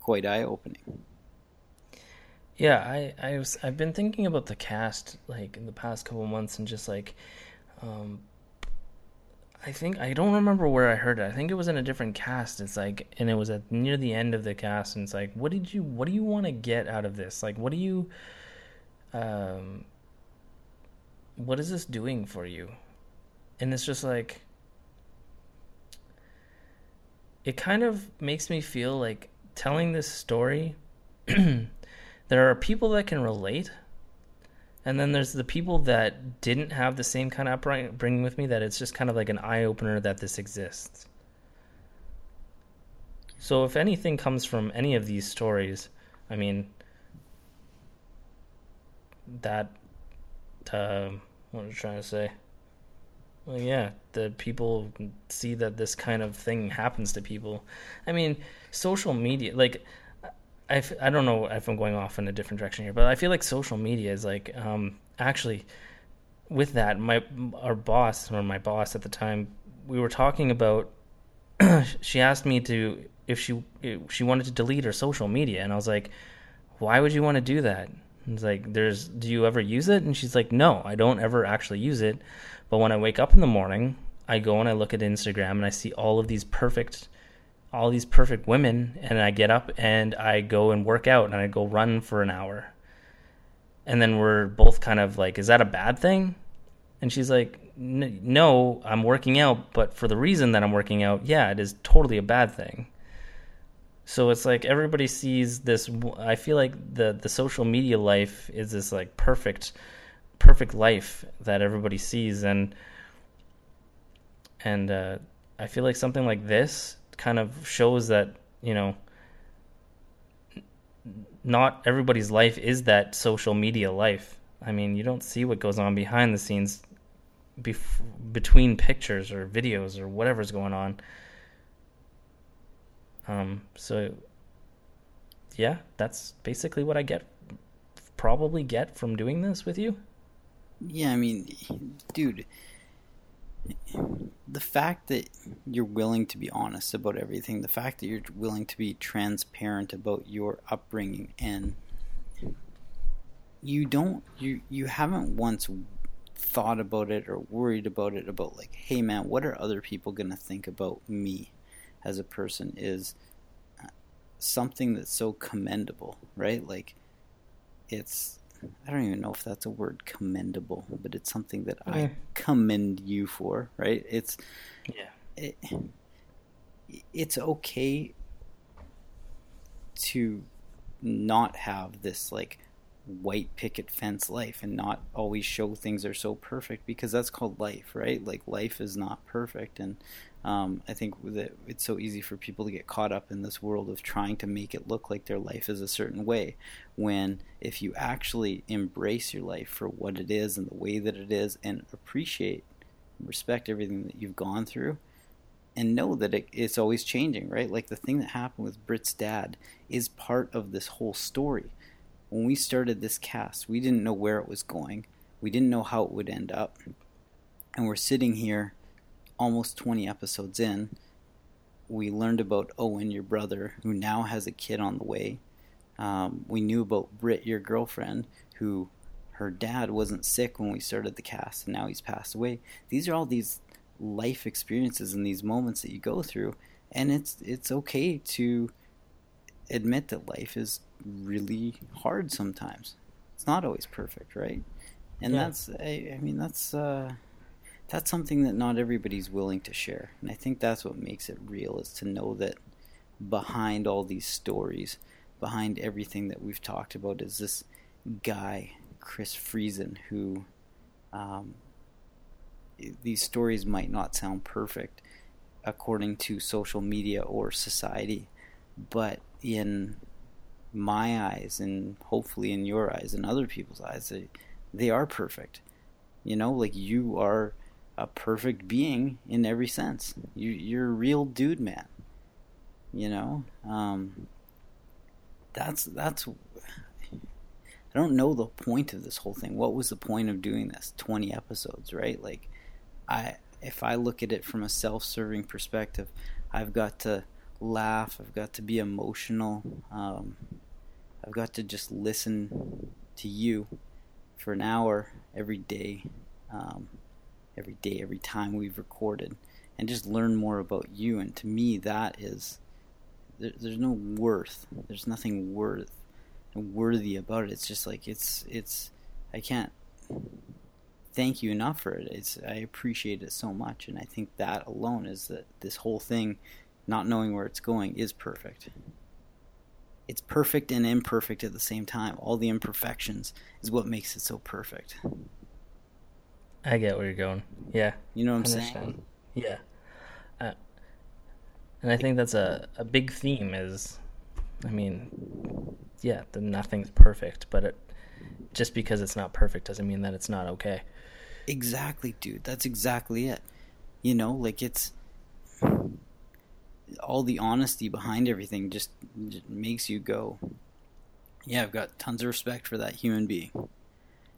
quite eye opening. Yeah, I I was I've been thinking about the cast like in the past couple months and just like um I think I don't remember where I heard it. I think it was in a different cast. It's like and it was at near the end of the cast and it's like what did you what do you want to get out of this? Like what do you um what is this doing for you? And it's just like it kind of makes me feel like telling this story there are people that can relate and then there's the people that didn't have the same kind of upbringing with me that it's just kind of like an eye opener that this exists. So if anything comes from any of these stories, I mean that uh, what was I trying to say? Well, yeah, the people see that this kind of thing happens to people. I mean, social media, like I I don't know if I'm going off in a different direction here, but I feel like social media is like um, actually with that my our boss or my boss at the time we were talking about she asked me to if she if she wanted to delete her social media and I was like why would you want to do that? It's like there's do you ever use it? And she's like no I don't ever actually use it but when I wake up in the morning I go and I look at Instagram and I see all of these perfect all these perfect women and I get up and I go and work out and I go run for an hour. And then we're both kind of like, is that a bad thing? And she's like, no, I'm working out, but for the reason that I'm working out, yeah, it is totally a bad thing. So it's like everybody sees this. I feel like the the social media life is this like perfect, perfect life that everybody sees, and and uh, I feel like something like this kind of shows that you know not everybody's life is that social media life. I mean, you don't see what goes on behind the scenes bef- between pictures or videos or whatever's going on. Um, so yeah, that's basically what I get probably get from doing this with you. Yeah, I mean, dude, the fact that you're willing to be honest about everything, the fact that you're willing to be transparent about your upbringing and you don't you you haven't once thought about it or worried about it about like hey man what are other people going to think about me as a person is something that's so commendable right? Like it's I don't even know if that's a word commendable, but it's something that I mm. commend you for, right? It's yeah. It, it's okay to not have this like white picket fence life and not always show things are so perfect because that's called life, right? Like life is not perfect and um, I think that it's so easy for people to get caught up in this world of trying to make it look like their life is a certain way. When if you actually embrace your life for what it is and the way that it is, and appreciate and respect everything that you've gone through, and know that it, it's always changing, right? Like the thing that happened with Britt's dad is part of this whole story. When we started this cast, we didn't know where it was going, we didn't know how it would end up. And we're sitting here almost 20 episodes in, we learned about Owen, your brother, who now has a kid on the way. Um, we knew about Britt, your girlfriend, who her dad wasn't sick when we started the cast, and now he's passed away. These are all these life experiences and these moments that you go through, and it's it's okay to admit that life is really hard sometimes. It's not always perfect, right? And yeah. that's I, I, mean that's uh, that's something that not everybody's willing to share. And I think that's what makes it real is to know that behind all these stories, behind everything that we've talked about is this guy, Chris Friesen, who um, these stories might not sound perfect according to social media or society, but in my eyes and hopefully in your eyes and other people's eyes, they, they are perfect. You know, like you are a perfect being in every sense. You, you're a real dude, man. You know, um, that's that's. I don't know the point of this whole thing. What was the point of doing this? Twenty episodes, right? Like, I if I look at it from a self-serving perspective, I've got to laugh. I've got to be emotional. Um, I've got to just listen to you for an hour every day, um, every day, every time we've recorded, and just learn more about you. And to me, that is there, there's no worth. There's nothing worth worthy about it. It's just like it's it's I can't thank you enough for it. It's I appreciate it so much, and I think that alone is that this whole thing, not knowing where it's going, is perfect. It's perfect and imperfect at the same time. All the imperfections is what makes it so perfect. I get where you're going. Yeah, you know what I'm saying. Yeah, uh, and I think that's a a big theme. Is, I mean, yeah, the nothing's perfect, but it just because it's not perfect doesn't mean that it's not okay. Exactly, dude. That's exactly it. You know, like it's all the honesty behind everything just, just makes you go, yeah, I've got tons of respect for that human being.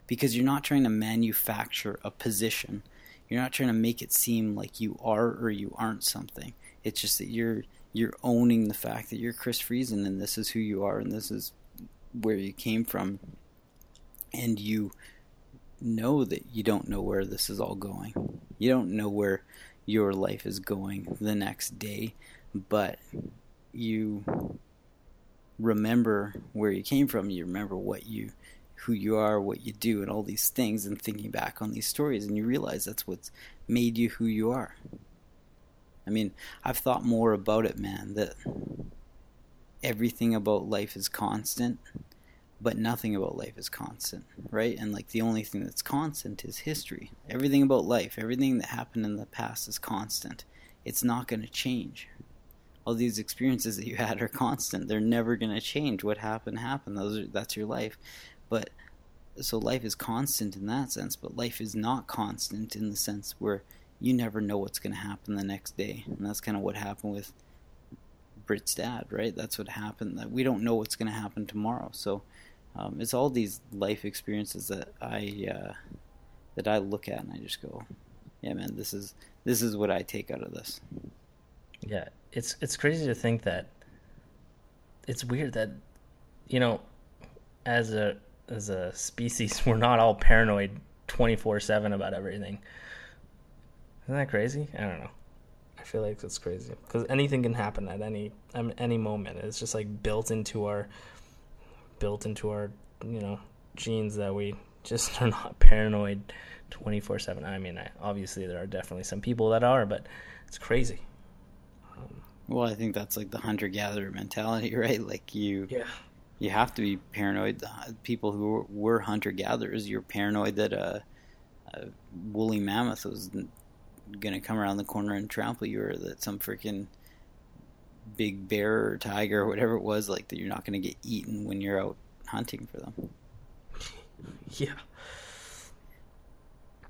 Because you're not trying to manufacture a position. You're not trying to make it seem like you are or you aren't something. It's just that you're you're owning the fact that you're Chris Friesen and this is who you are and this is where you came from. And you know that you don't know where this is all going. You don't know where your life is going the next day, but you remember where you came from. You remember what you, who you are, what you do, and all these things, and thinking back on these stories, and you realize that's what's made you who you are. I mean, I've thought more about it, man. That everything about life is constant but nothing about life is constant, right? And like the only thing that's constant is history. Everything about life, everything that happened in the past is constant. It's not going to change. All these experiences that you had are constant. They're never going to change. What happened happened. Those are, that's your life. But so life is constant in that sense, but life is not constant in the sense where you never know what's going to happen the next day. And that's kind of what happened with Britt's dad, right? That's what happened. That we don't know what's going to happen tomorrow. So um, it's all these life experiences that I uh, that I look at and I just go, yeah, man, this is this is what I take out of this. Yeah, it's it's crazy to think that it's weird that you know, as a as a species, we're not all paranoid twenty four seven about everything. Isn't that crazy? I don't know. I feel like it's crazy because anything can happen at any any moment. It's just like built into our built into our you know genes that we just are not paranoid 24 7 i mean I, obviously there are definitely some people that are but it's crazy um, well i think that's like the hunter gatherer mentality right like you yeah you have to be paranoid people who were hunter gatherers you're paranoid that a, a woolly mammoth was going to come around the corner and trample you or that some freaking big bear or tiger or whatever it was, like that you're not going to get eaten when you're out hunting for them. Yeah.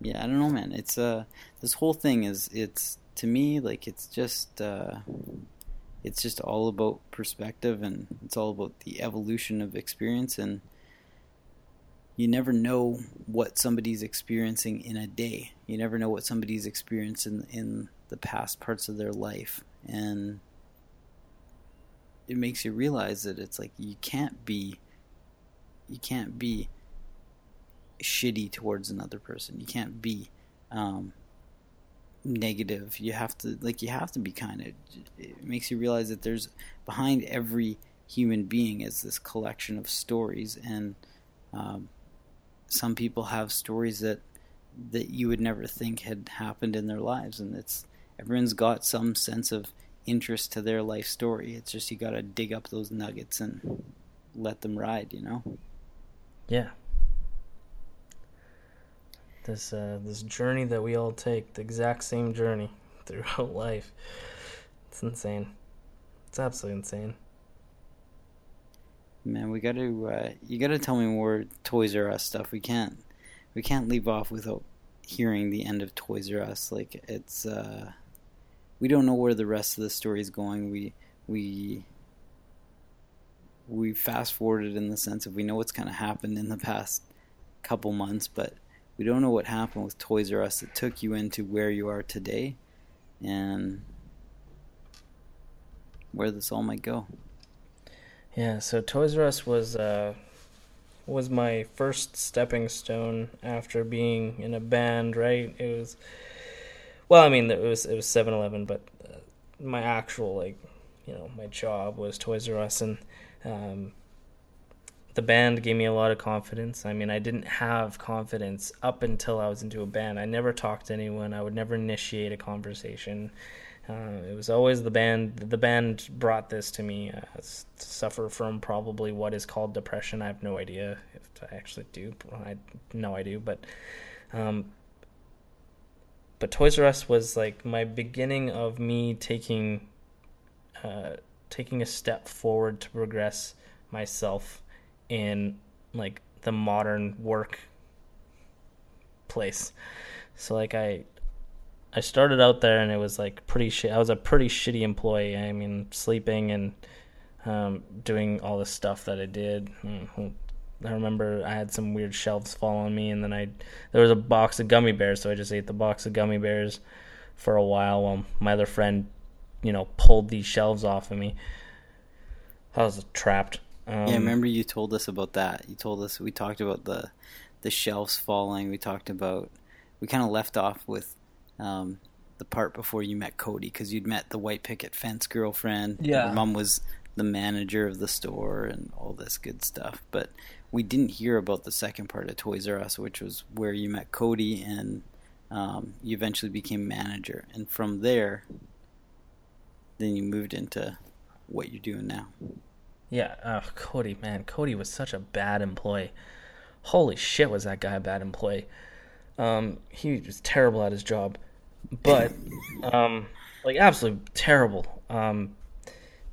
Yeah, I don't know, man. It's uh, this whole thing is it's to me like it's just uh, it's just all about perspective and it's all about the evolution of experience and you never know what somebody's experiencing in a day. You never know what somebody's experiencing in the past parts of their life and it makes you realize that it's like you can't be you can't be shitty towards another person. You can't be um, negative. You have to like you have to be kind of. It makes you realize that there's behind every human being is this collection of stories, and um, some people have stories that that you would never think had happened in their lives, and it's everyone's got some sense of interest to their life story. It's just you got to dig up those nuggets and let them ride, you know. Yeah. This uh, this journey that we all take, the exact same journey throughout life. It's insane. It's absolutely insane. Man, we got to uh, you got to tell me more Toys R Us stuff. We can't we can't leave off without hearing the end of Toys R Us. Like it's uh, we don't know where the rest of the story is going. We we we fast forwarded in the sense of we know what's kind of happened in the past couple months, but we don't know what happened with Toys R Us that took you into where you are today, and where this all might go. Yeah, so Toys R Us was uh, was my first stepping stone after being in a band. Right? It was. Well, I mean, it was it was Seven Eleven, but uh, my actual like, you know, my job was Toys R Us, and um, the band gave me a lot of confidence. I mean, I didn't have confidence up until I was into a band. I never talked to anyone. I would never initiate a conversation. Uh, it was always the band. The band brought this to me. Uh, to suffer from probably what is called depression. I have no idea if I actually do. I know I do, but um, but Toys R Us was like my beginning of me taking uh, taking a step forward to progress myself in like the modern work place. So like I I started out there and it was like pretty shit. I was a pretty shitty employee. I mean, sleeping and um, doing all the stuff that I did. Mm, I remember I had some weird shelves fall on me, and then I there was a box of gummy bears, so I just ate the box of gummy bears for a while while my other friend, you know, pulled these shelves off of me. I was trapped. Um, yeah, remember you told us about that. You told us we talked about the the shelves falling. We talked about we kind of left off with um, the part before you met Cody because you'd met the white picket fence girlfriend. Yeah, Your mom was the manager of the store and all this good stuff. But we didn't hear about the second part of Toys R Us, which was where you met Cody and um, you eventually became manager. And from there, then you moved into what you're doing now. Yeah, oh, Cody, man, Cody was such a bad employee. Holy shit, was that guy a bad employee? Um, he was terrible at his job, but um, like absolutely terrible. Um,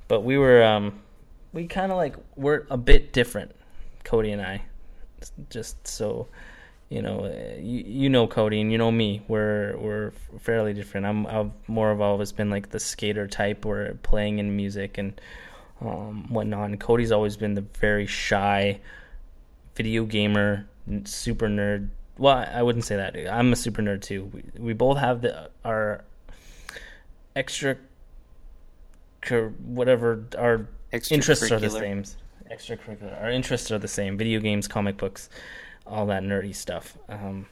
but we were um, we kind of like we're a bit different, Cody and I. Just so you know, you, you know Cody and you know me. We're we're fairly different. I'm I've more of always been like the skater type. We're playing in music and um, whatnot. And Cody's always been the very shy video gamer, super nerd. Well, I wouldn't say that. I'm a super nerd too. We, we both have the our extra, whatever our interests are the same. Extracurricular. Our interests are the same. Video games, comic books, all that nerdy stuff. Um,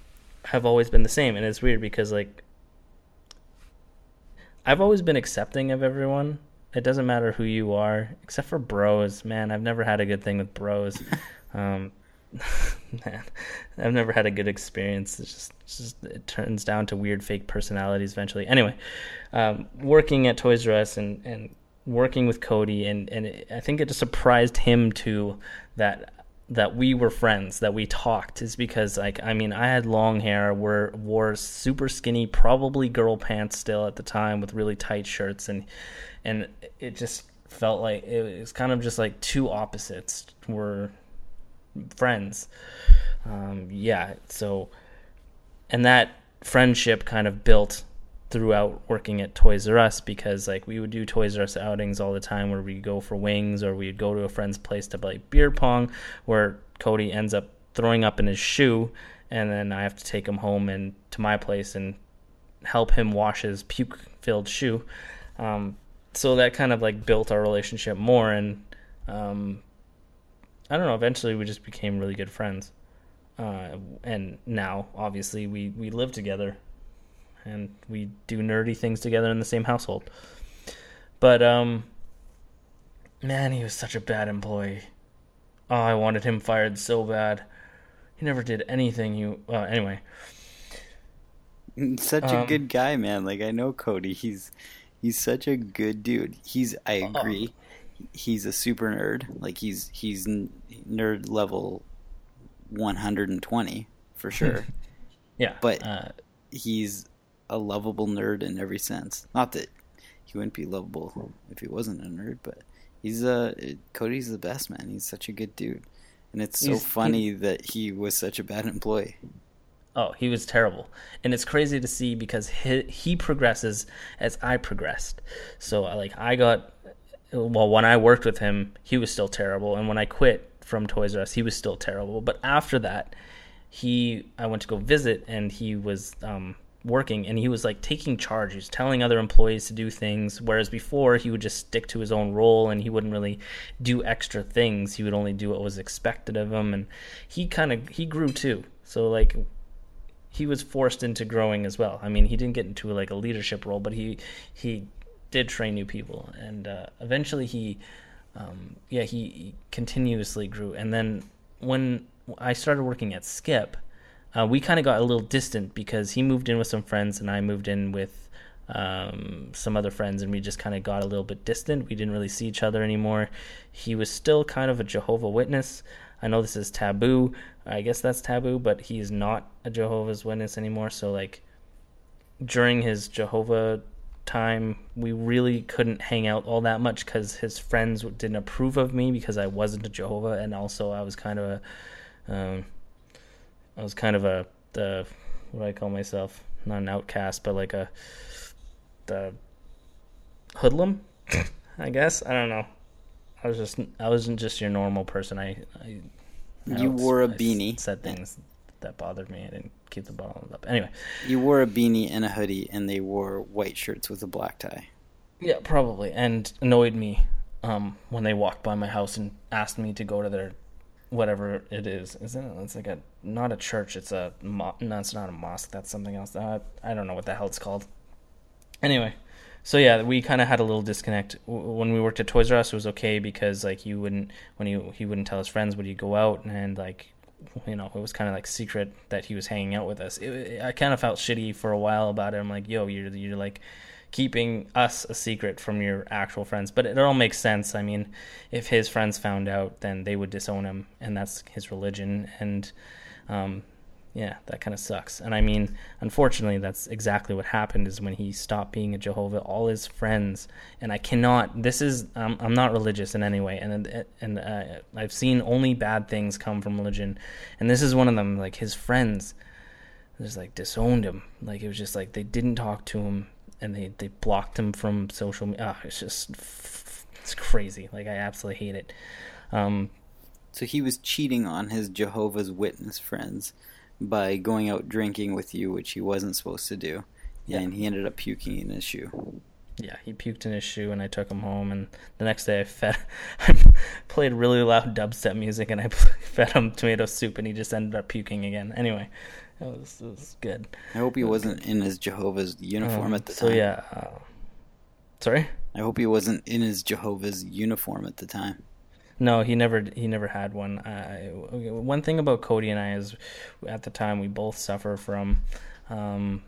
have always been the same, and it's weird because like I've always been accepting of everyone it doesn't matter who you are, except for bros. Man, I've never had a good thing with bros. um, man, I've never had a good experience. It's just, it's just, it turns down to weird fake personalities eventually. Anyway, um, working at Toys R Us and and working with Cody and and it, I think it just surprised him too that that we were friends, that we talked, is because like I mean I had long hair, wore wore super skinny, probably girl pants still at the time with really tight shirts, and and it just felt like it was kind of just like two opposites were friends. Um, yeah, so and that friendship kind of built throughout working at Toys R Us because like we would do Toys R Us outings all the time where we'd go for wings or we'd go to a friend's place to play beer pong where Cody ends up throwing up in his shoe and then I have to take him home and to my place and help him wash his puke filled shoe. Um, so that kind of like built our relationship more and um, I don't know, eventually we just became really good friends. Uh, and now obviously we, we live together and we do nerdy things together in the same household. But um, man, he was such a bad employee. Oh, I wanted him fired so bad. He never did anything. You well, anyway. Such um, a good guy, man. Like I know Cody. He's he's such a good dude. He's I uh, agree. He's a super nerd. Like he's he's nerd level 120 for sure. yeah. But uh, he's a lovable nerd in every sense. Not that he wouldn't be lovable if he wasn't a nerd, but he's a uh, Cody's the best man. He's such a good dude, and it's so funny he, that he was such a bad employee. Oh, he was terrible, and it's crazy to see because he he progresses as I progressed. So like I got well when I worked with him, he was still terrible, and when I quit from Toys R Us, he was still terrible. But after that, he I went to go visit, and he was um, working and he was like taking charge. He was telling other employees to do things, whereas before he would just stick to his own role and he wouldn't really do extra things. He would only do what was expected of him, and he kind of he grew too. So like he was forced into growing as well. I mean, he didn't get into like a leadership role, but he he did train new people, and uh, eventually he um, yeah he, continuously grew. And then when I started working at Skip uh, we kind of got a little distant because he moved in with some friends and I moved in with um, some other friends, and we just kind of got a little bit distant. We didn't really see each other anymore. He was still kind of a Jehovah Witness. I know this is taboo. I guess that's taboo, but he's not a Jehovah's Witness anymore. So like during his Jehovah time, we really couldn't hang out all that much because his friends didn't approve of me because I wasn't a Jehovah, and also I was kind of a um, I was kind of a the what do I call myself? Not an outcast, but like a the hoodlum, I guess. I don't know. I was just I wasn't just your normal person. I, I you wore a beanie. Said things that bothered me. I didn't keep the bottle up. Anyway, you wore a beanie and a hoodie, and they wore white shirts with a black tie. Yeah, probably, and annoyed me um, when they walked by my house and asked me to go to their whatever it is. Isn't it? It's like a not a church. It's a mo- no. It's not a mosque. That's something else. Uh, I don't know what the hell it's called. Anyway, so yeah, we kind of had a little disconnect when we worked at Toys R Us. It was okay because like you wouldn't when he he wouldn't tell his friends would he go out and like you know it was kind of like secret that he was hanging out with us. It, I kind of felt shitty for a while about it. I'm like, yo, you're you're like keeping us a secret from your actual friends. But it all makes sense. I mean, if his friends found out, then they would disown him, and that's his religion. And um, yeah, that kind of sucks. And I mean, unfortunately, that's exactly what happened. Is when he stopped being a Jehovah, all his friends, and I cannot. This is um, I'm not religious in any way, and and uh, I've seen only bad things come from religion, and this is one of them. Like his friends. Just like disowned him. Like it was just like they didn't talk to him and they they blocked him from social media. Oh, it's just it's crazy. Like I absolutely hate it. Um, so he was cheating on his Jehovah's Witness friends by going out drinking with you, which he wasn't supposed to do, yeah. and he ended up puking in his shoe. Yeah, he puked in his shoe, and I took him home. And the next day, I fed, I played really loud dubstep music, and I fed him tomato soup, and he just ended up puking again. Anyway, it was, it was good. I hope he wasn't in his Jehovah's uniform um, at the time. So yeah, uh, sorry. I hope he wasn't in his Jehovah's uniform at the time. No, he never he never had one. One thing about Cody and I is, at the time we both suffer from um,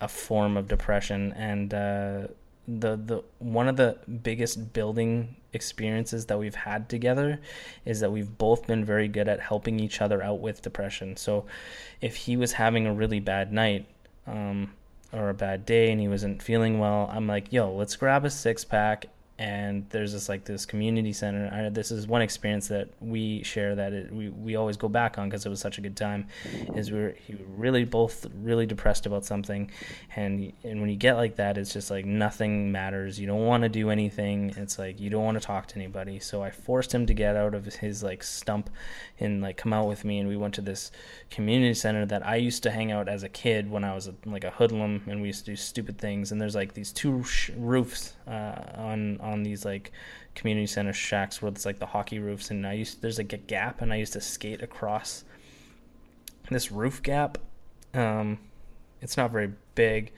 a form of depression, and uh, the the one of the biggest building experiences that we've had together is that we've both been very good at helping each other out with depression. So if he was having a really bad night um, or a bad day and he wasn't feeling well, I'm like, yo, let's grab a six pack and there's this like this community center. I, this is one experience that we share that it, we we always go back on because it was such a good time. Is we were he really both really depressed about something, and and when you get like that, it's just like nothing matters. You don't want to do anything. It's like you don't want to talk to anybody. So I forced him to get out of his like stump and like come out with me, and we went to this community center that I used to hang out as a kid when I was a, like a hoodlum, and we used to do stupid things. And there's like these two sh- roofs uh, on on these like community center shacks where it's like the hockey roofs, and I used there's like a gap, and I used to skate across this roof gap. Um, it's not very big,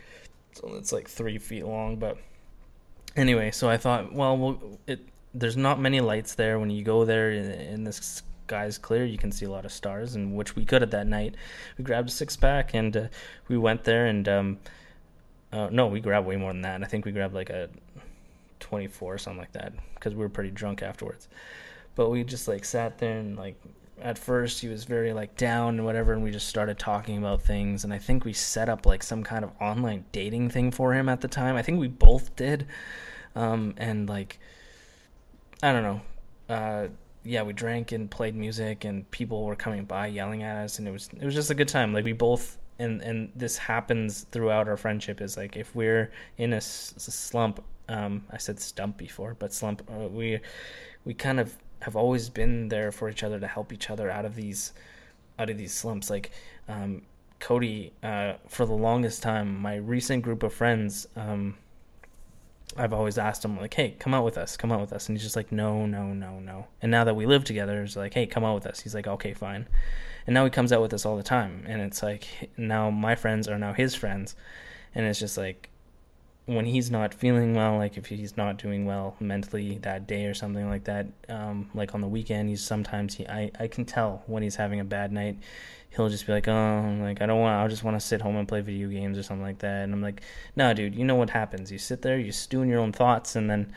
so it's like three feet long, but anyway, so I thought, well, well it there's not many lights there. When you go there in, the sky's clear, you can see a lot of stars, and which we could at that night. We grabbed a six pack and uh, we went there, and um, uh, no, we grabbed way more than that. I think we grabbed like a 24 or something like that because we were pretty drunk afterwards. But we just like sat there and like at first he was very like down and whatever and we just started talking about things. And i think we set up like some kind of online dating thing for him at the time. I think we both did. Um, and like i don't know. Uh, yeah we drank and played music and people were coming by yelling at us and it was it was just a good time. Like we both and and this happens throughout our friendship is like if we're in a, a slump um, i said stump before but slump uh, we we kind of have always been there for each other to help each other out of these out of these slumps. Like um, Cody, uh, for the longest time, my recent group of friends, um, I've always asked him like, "Hey, come out with us, come out with us," and he's just like, "No, no, no, no." And now that we live together, it's like, "Hey, come out with us." He's like, "Okay, fine." And now he comes out with us all the time, and it's like now my friends are now his friends, and it's just like when he's not feeling well, like if he's not doing well mentally that day or something like that, um, like on the weekend, he's sometimes he I, I can tell when he's having a bad night. He'll just be like, oh, like I don't want, I just want to sit home and play video games or something like that. And I'm like, no, nah, dude, you know what happens? You sit there, you stew in your own thoughts, and then,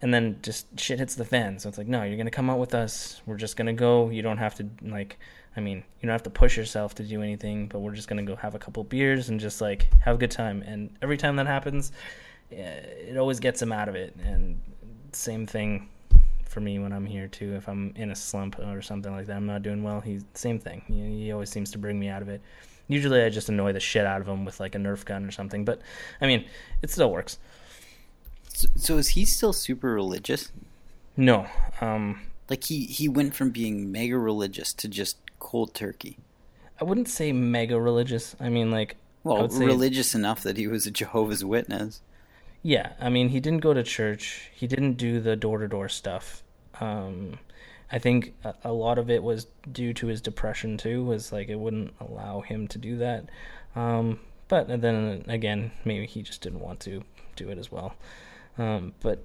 and then just shit hits the fan. So it's like, no, you're gonna come out with us. We're just gonna go. You don't have to like I mean, you don't have to push yourself to do anything, but we're just gonna go have a couple beers and just like have a good time. And every time that happens, eh, it always gets him out of it. And same thing for me when I'm here too. If I'm in a slump or something like that, I'm not doing well. He's same thing. He, he always seems to bring me out of it. Usually, I just annoy the shit out of him with like a Nerf gun or something. But I mean, it still works. So, so is he still super religious? No. Um, like he he went from being mega religious to just cold turkey. I wouldn't say mega religious. I mean, like, well, religious enough that he was a Jehovah's Witness. Yeah, I mean, he didn't go to church. He didn't do the door to door stuff. Um, I think a, a, lot of it was due to his depression too. Was like it wouldn't allow him to do that. Um, but then again, maybe he just didn't want to do it as well. Um, but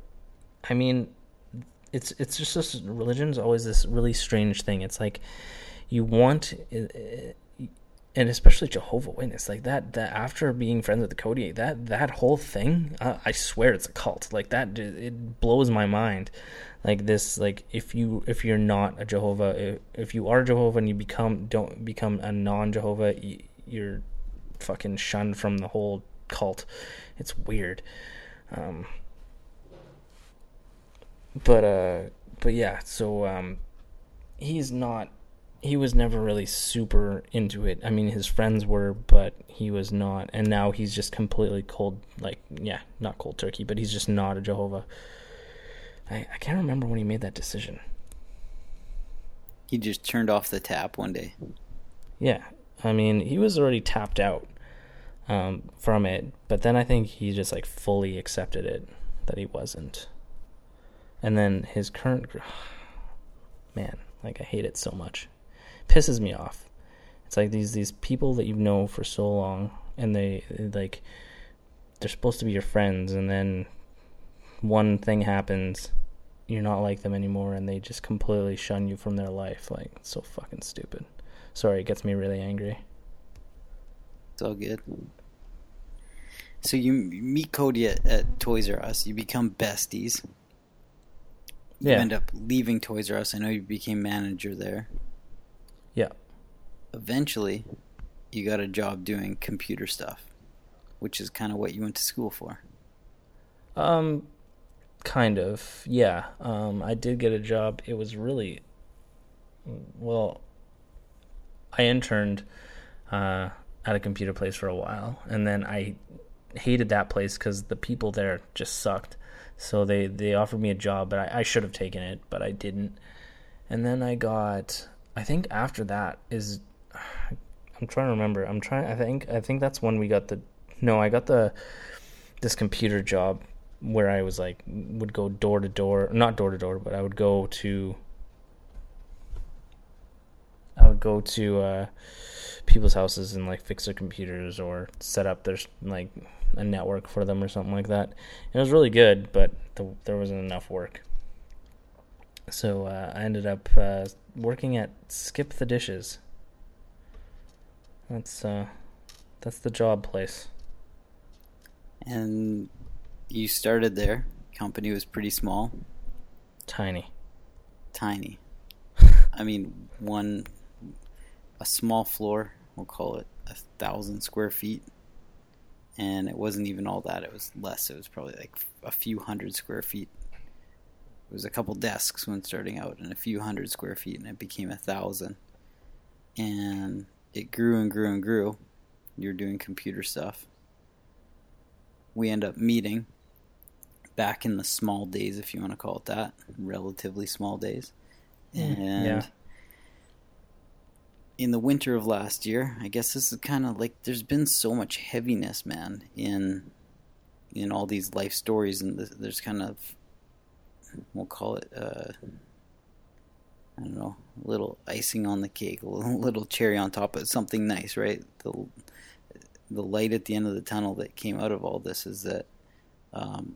I mean, it's it's just this religion's always this really strange thing. It's like you want and especially Jehovah Witness, like that. That after being friends with the Cody, that that whole thing, uh, I swear it's a cult. Like that, it blows my mind. Like this, like if you if you're not a Jehovah, if, if you are Jehovah and you become don't become a non Jehovah, you're fucking shunned from the whole cult. It's weird. Um, but uh, but yeah. So um, he's not he was never really super into it. I mean, his friends were, but he was not. And now he's just completely cold, like, yeah, not cold turkey, but he's just not a Jehovah. I, I can't remember when he made that decision. He just turned off the tap one day. Yeah. I mean, he was already tapped out um, from it, but then I think he just, like, fully accepted it that he wasn't. And then his current. Man, like, I hate it so much pisses me off. It's like these these people that you know for so long, and they like they're supposed to be your friends, and then one thing happens, you're not like them anymore, and they just completely shun you from their life. Like it's so fucking stupid. Sorry, it gets me really angry. It's all good. So you meet Cody at, at Toys R Us. You become besties. You yeah. end up leaving Toys R Us. I know you became manager there. Eventually, you got a job doing computer stuff, which is kind of what you went to school for. Um, kind of. Yeah. Um, I did get a job. It was really well. I interned uh, at a computer place for a while, and then I hated that place because the people there just sucked. So they they offered me a job, but I, I should have taken it, but I didn't. And then I got I think after that is I'm trying to remember. I'm trying I think I think that's when we got the no, I got the this computer job where I was like would go door to door, not door to door, but I would go to I would go to uh, people's houses and like fix their computers or set up their like a network for them or something like that. And it was really good, but the, there wasn't enough work. So uh, I ended up uh, working at Skip the Dishes. That's uh, that's the job place. And you started there. Company was pretty small, Tiny. tiny. I mean, one a small floor. We'll call it a thousand square feet, and it wasn't even all that. It was less. It was probably like a few hundred square feet. It was a couple desks when starting out, and a few hundred square feet, and it became a thousand. And it grew and grew and grew. You're doing computer stuff. We end up meeting back in the small days, if you want to call it that, relatively small days. And yeah. in the winter of last year, I guess this is kind of like there's been so much heaviness, man, in in all these life stories, and there's kind of we'll call it uh, I don't know, little icing on the cake, a little, little cherry on top, but something nice, right? The the light at the end of the tunnel that came out of all this is that um,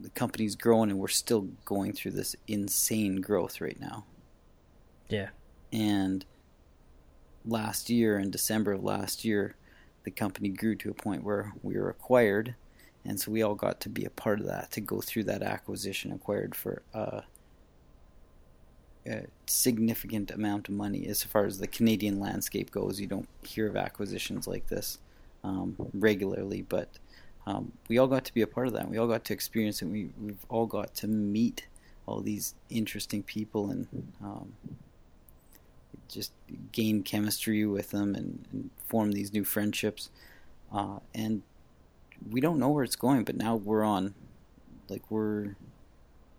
the company's growing, and we're still going through this insane growth right now. Yeah. And last year, in December of last year, the company grew to a point where we were acquired, and so we all got to be a part of that to go through that acquisition, acquired for uh, a significant amount of money. As far as the Canadian landscape goes, you don't hear of acquisitions like this um, regularly, but um, we all got to be a part of that. We all got to experience it. We, we've all got to meet all these interesting people and um, just gain chemistry with them and, and form these new friendships. Uh, and we don't know where it's going, but now we're on, like we're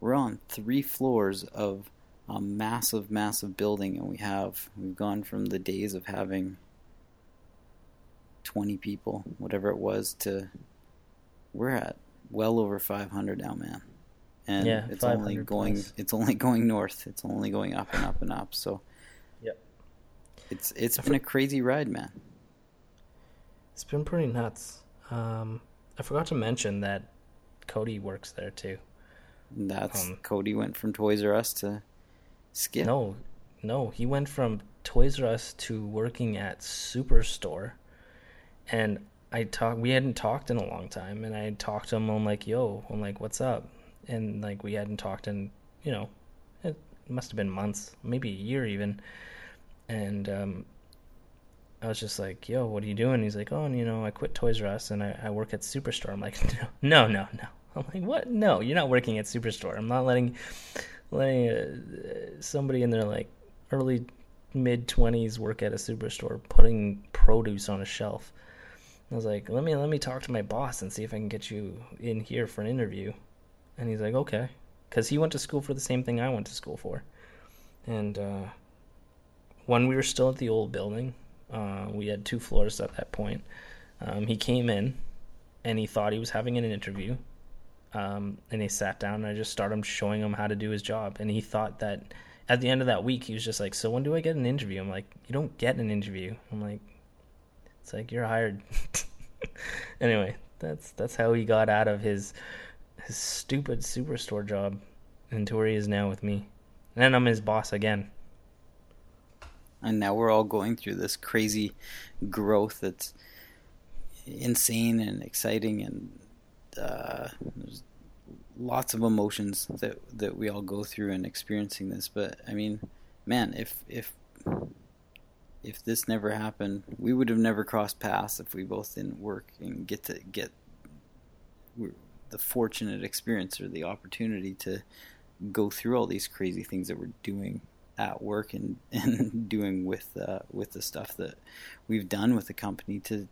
we're on three floors of a massive, massive building, and we have we've gone from the days of having twenty people, whatever it was, to we're at well over five hundred now, man. And Yeah, it's only 500 going plus. it's only going north. It's only going up and up and up. So Yep. it's it's been a crazy ride, man. It's been pretty nuts. Um, I forgot to mention that Cody works there too. And that's Um, Cody went from Toys R Us to Skip. No, no, he went from Toys R Us to working at Superstore, and I talked. We hadn't talked in a long time, and I talked to him. I'm like, "Yo," I'm like, "What's up?" And like we hadn't talked in, you know, it must have been months, maybe a year even. And um, I was just like, "Yo, what are you doing?" He's like, "Oh, and, you know, I quit Toys R Us and I, I work at Superstore." I'm like, "No, no, no, no." I'm like, "What? No, you're not working at Superstore. I'm not letting." Letting uh, somebody in their like early mid 20s work at a superstore putting produce on a shelf. I was like let me let me talk to my boss and see if i can get you in here for an interview. And he's like okay. Because he went to school for the same thing i went to school for. And uh, when we were still at the old building uh, we had two floors at that point. Um, he came in and he thought he was having an interview um, and he sat down and I just started showing him how to do his job. And he thought that at the end of that week, he was just like, "So when do I get an interview?" I'm like, "You don't get an interview." I'm like, "It's like you're hired." anyway, that's that's how he got out of his his stupid superstore job into where he is now with me. And I'm his boss again. and now we're all going through this crazy growth that's insane and exciting and uh, there's lots of emotions that that we all go through in experiencing this but i mean man if if if this never happened we would have never crossed paths if we both didn't work and get to get the fortunate experience or the opportunity to go through all these crazy things that we're doing at work and, and doing with uh, with the stuff that we've done with the company to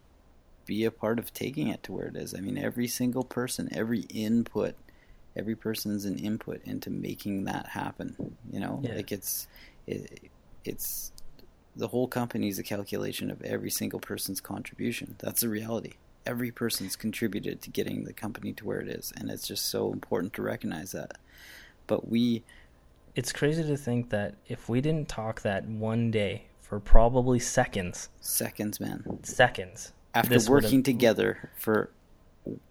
be a part of taking it to where it is. I mean, every single person, every input, every person's an input into making that happen. You know, Yeah. like it's it, it's the whole company is a calculation of every single person's contribution. That's the reality. Every person's contributed to getting the company to where it is, and it's just so important to recognize that. But we It's crazy to think that if we didn't talk that one day for probably seconds, seconds, man. seconds, after working together for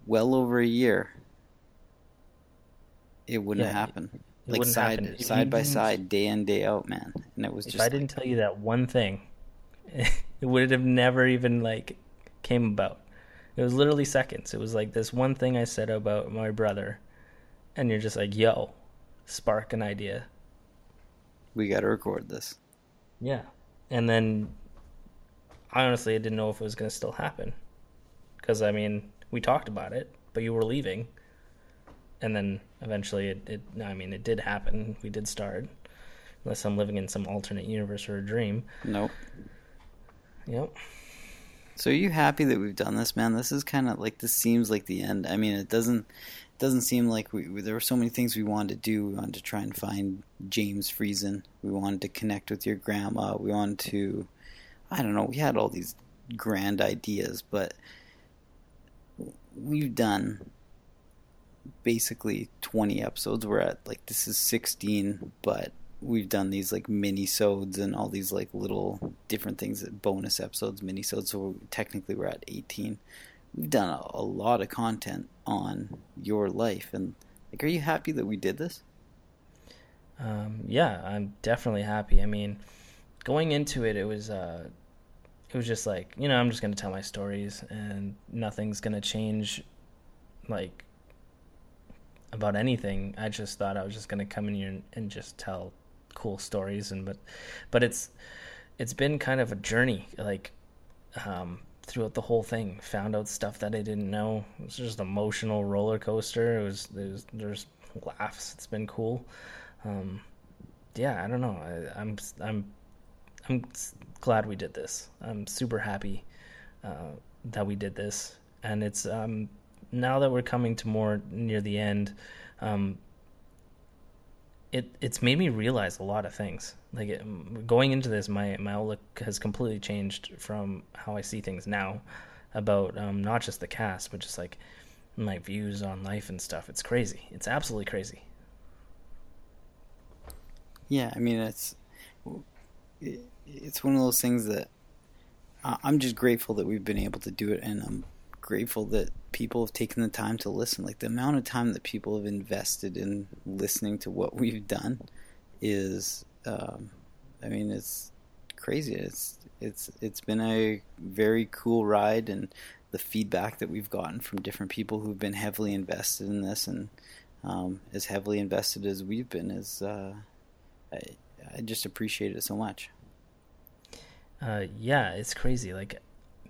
well over a year, it wouldn't Yeah. happen. It like wouldn't side happen. Side by side, day in day out, man. And it was If just I like- didn't tell you that one thing, it would have never even like came about. It was literally seconds. It was like this one thing I said about my brother, and you're just like, "Yo, spark an idea." we got to record this. Yeah, and then I honestly didn't know if it was going to still happen, because I mean, we talked about it, but you were leaving, and then eventually it, it. I mean, it did happen. We did start, unless I'm living in some alternate universe or a dream. Nope. Yep. So are you happy that we've done this, man? This is kind of like this seems like the end. I mean, it doesn't it doesn't seem like we, we- there were so many things we wanted to do. We wanted to try and find James Friesen. We wanted to connect with your grandma. We wanted to I don't know, we had all these grand ideas, but we've done basically 20 episodes. We're at like this is 16, but we've done these like mini sodes and all these like little different things bonus episodes mini sodes so technically we're at 18 we've done a, a lot of content on your life and like are you happy that we did this Um, yeah, I'm definitely happy. I mean, going into it, it was uh, it was just like you know I'm just gonna tell my stories and nothing's gonna change, like about anything. I just thought I was just gonna come in here and, and just tell cool stories and but but it's it's been kind of a journey like um throughout the whole thing. Found out stuff that i didn't know. It was just emotional roller coaster. It was there's there's laughs. It's been cool. Um yeah i don't know. I, i'm i'm i'm glad we did this i'm super happy uh that we did this and it's um now that we're coming to more near the end um it it's made me realize a lot of things. Like it, going into this, my my outlook has completely changed from how I see things now about um, not just the cast, but just like my views on life and stuff. It's crazy. It's absolutely crazy. yeah i mean it's it, it's one of those things that I- i'm just grateful that we've been able to do it and i'm grateful that people have taken the time to listen. Like the amount of time that people have invested in listening to what we've done is um, i mean it's crazy. It's it's it's been a very cool ride and the feedback that we've gotten from different people who've been heavily invested in this and um, as heavily invested as we've been is uh, I just appreciate it so much Uh, yeah, it's crazy. Like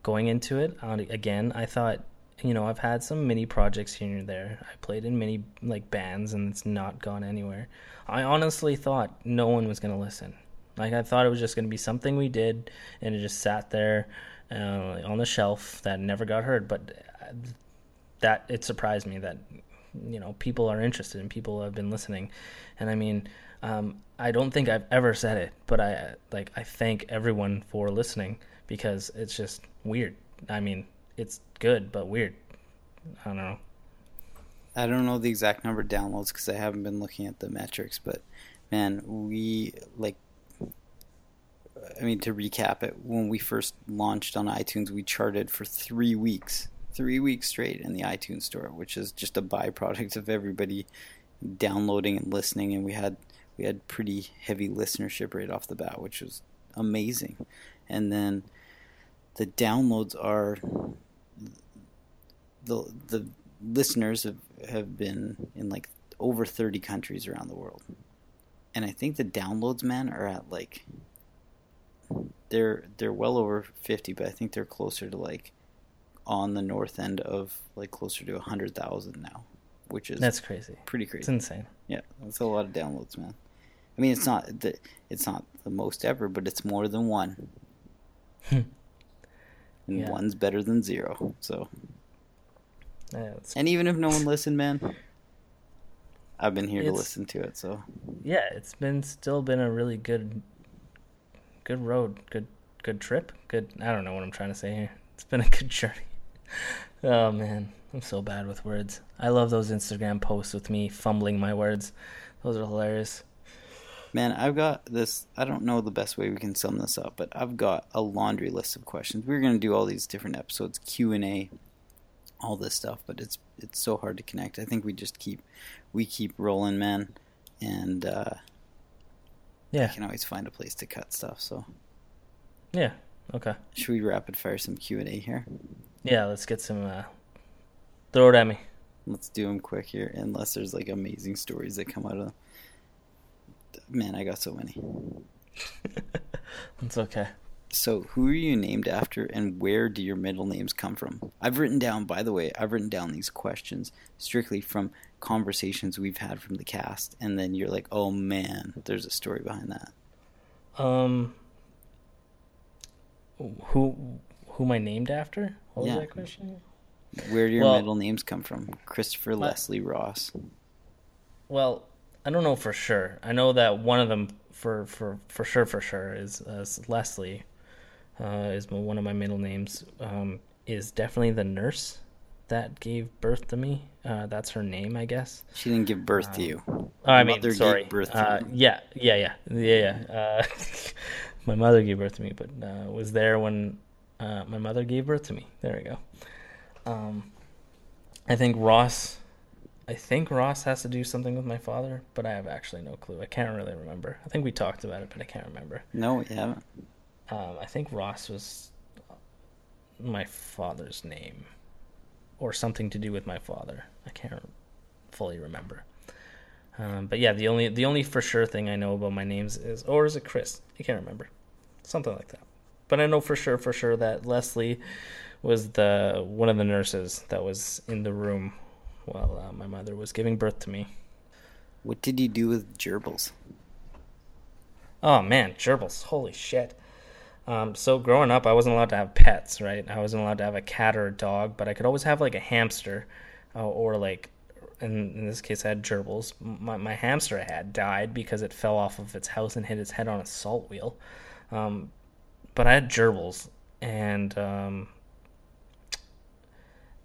going into it again, I thought, you know, I've had some mini projects here and there. I played in many like bands, and it's not gone anywhere. I honestly thought no one was gonna listen. Like I thought it was just gonna be something we did, and it just sat there uh, on the shelf that never got heard. But uh, that it surprised me that you know people are interested and people have been listening, and I mean. Um, I don't think I've ever said it, but I like I thank everyone for listening because it's just weird. I mean, it's good but weird. I don't know. I don't know the exact number of downloads because I haven't been looking at the metrics, but man, we like. I mean, to recap it, when we first launched on iTunes, we charted for three weeks, three weeks straight in the iTunes store, which is just a byproduct of everybody downloading and listening, and we had we had pretty heavy listenership right off the bat, which was amazing. And then the downloads are the the listeners have, have been in like over 30 countries around the world. And I think the downloads man are at like they're they're well over 50, but I think they're closer to like on the north end of like closer to 100,000 now, which is That's crazy. pretty crazy. It's insane. Yeah, that's a lot of downloads, man. I mean, it's not the it's not the most ever, but it's more than one. Hmm. and Yeah. one's better than zero. So, Yeah, and even if no one listened, man, I've been here to listen to it. So, yeah, it's been still been a really good, good road, good good trip, good. I don't know what I'm trying to say here. It's been a good journey. Oh man, I'm so bad with words. I love those Instagram posts with me fumbling my words. Those are hilarious. man, I've got this. I don't know the best way we can sum this up, but I've got a laundry list of questions. We're gonna do all these different episodes, Q and A, all this stuff, but it's it's so hard to connect. I think we just keep we keep rolling, man, and uh, Yeah. I can always find a place to cut stuff. So Yeah. Okay. should we rapid fire some Q and A here? Yeah. Let's get some. Uh, throw it at me. Let's do them quick here, unless there's like amazing stories that come out of them. Man, I got so many. That's okay. So, who are you named after, and where do your middle names come from? I've written down, by the way, I've written down these questions strictly from conversations we've had from the cast, and then you're like, oh man, there's a story behind that. Um. Who who am I named after? What Yeah. was that question? Where do your Well- middle names come from? Christopher My- Leslie Ross. Well, I don't know for sure. I know that one of them for for for sure for sure is, uh, Leslie. Uh, is my, one of my middle names. Um, is definitely the nurse that gave birth to me. Uh, that's her name, I guess. She didn't give birth to you. Oh, I mean, Mother gave sorry. birth to uh, you. yeah, yeah, yeah, yeah, yeah. Uh, my mother gave birth to me, but uh, was there when uh, my mother gave birth to me. There we go. Um, I think Ross. I think Ross has to do something with my father, but I have actually no clue. I can't really remember. I think we talked about it, but I can't remember. No, we haven't. Um, I think Ross was my father's name, or something to do with my father. I can't fully remember. Um, but yeah, the only the only for sure thing I know about my names is, or is it Chris? I can't remember, something like that. But I know for sure, for sure that Leslie was the one of the nurses that was in the room while uh, my mother was giving birth to me. What did you do with gerbils? Oh man, gerbils! Holy shit! Um, so growing up, I wasn't allowed to have pets, right? I wasn't allowed to have a cat or a dog, but I could always have like a hamster, uh, or like, in, in this case, I had gerbils. My my hamster I had died because it fell off of its house and hit its head on a salt wheel. Um, but I had gerbils, and um,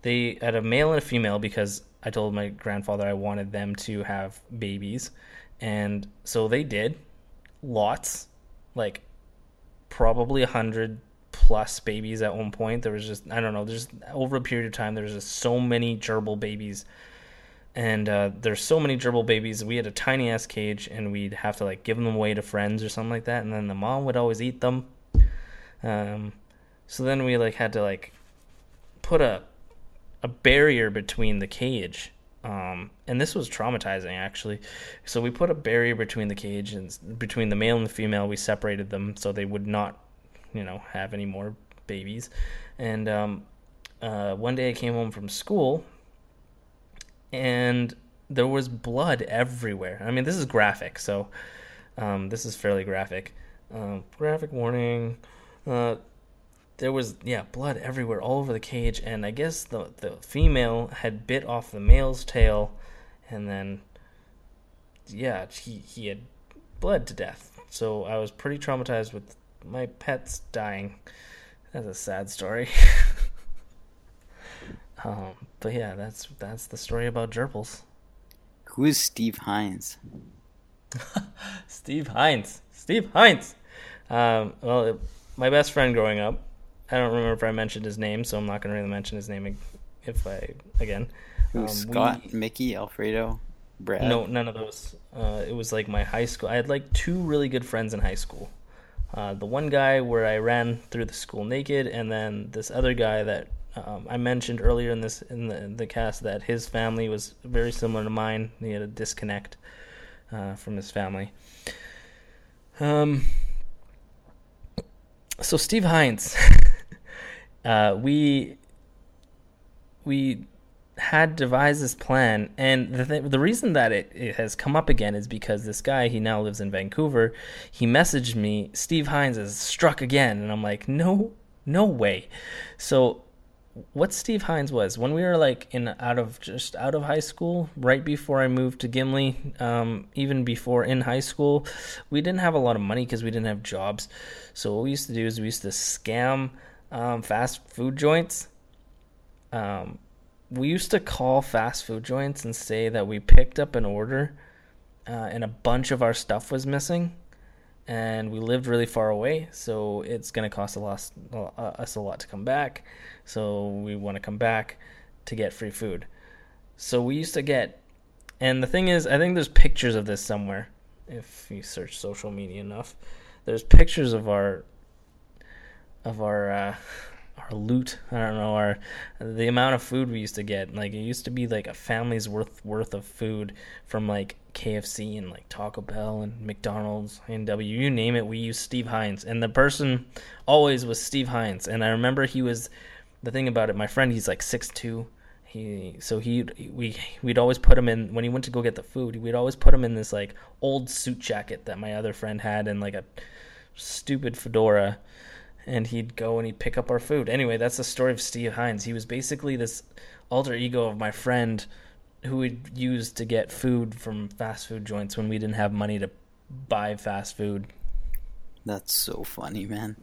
they had a male and a female because I told my grandfather I wanted them to have babies, and so they did lots, like probably a hundred plus babies at one point. There was just I don't know. There's over a period of time there was just so many gerbil babies, and uh, there's so many gerbil babies. We had a tiny ass cage, and we'd have to like give them away to friends or something like that, and then the mom would always eat them. Um, so then we like had to like put a a barrier between the cage um, and this was traumatizing actually. So we put a barrier between the cage and between the male and the female. We separated them so they would not, you know, have any more babies. And um, uh, one day I came home from school, and there was blood everywhere. I mean, this is graphic, so um, this is fairly graphic. Um, graphic warning. Uh, there was yeah blood everywhere all over the cage and i guess the the female had bit off the male's tail and then yeah he he had bled to death. So i was pretty traumatized with my pets dying. That's a sad story. Um but yeah that's that's the story about gerbils. Who is Steve Hines? steve hines. Steve hines. Um well it, my best friend growing up I don't remember if I mentioned his name, so I'm not going to really mention his name if I again. Um, Scott, we- Mickey, Alfredo, Brad. No, none of those. Uh, it was like my high school. I had like two really good friends in high school. Uh, the one guy where I ran through the school naked, and then this other guy that um, I mentioned earlier in this in the, the cast that his family was very similar to mine. He had a disconnect uh, from his family. Um. So Steve Hines, uh, we we had devised this plan, and the th- the reason that it, it has come up again is because this guy he now lives in Vancouver. He messaged me, Steve Hines has struck again, and I'm like, no, no way. So, what Steve Hines was when we were like in out of just out of high school, right before I moved to Gimli, um, even before in high school, we didn't have a lot of money because we didn't have jobs. So what we used to do is we used to scam um, fast food joints. Um, we used to call fast food joints and say that we picked up an order uh, and a bunch of our stuff was missing and we lived really far away so it's going to cost a lot, uh, us a lot to come back so we want to come back to get free food so we used to get And the thing is, I think there's pictures of this somewhere. If you search social media enough, there's pictures of our of our uh, our loot. I don't know our the amount of food we used to get. Like it used to be like a family's worth worth of food from like KFC and like Taco Bell and McDonald's, A&W, you name it. We used Steve Hines, and the person always was Steve Hines. And I remember he was the thing about it. My friend, he's like six two. He so he we we'd always put him in when he went to go get the food. We'd always put him in this like old suit jacket that my other friend had and like a stupid fedora and he'd go and he'd pick up our food. Anyway, that's the story of Steve Hines. He was basically this alter ego of my friend who would use to get food from fast food joints when we didn't have money to buy fast food. That's so funny, man.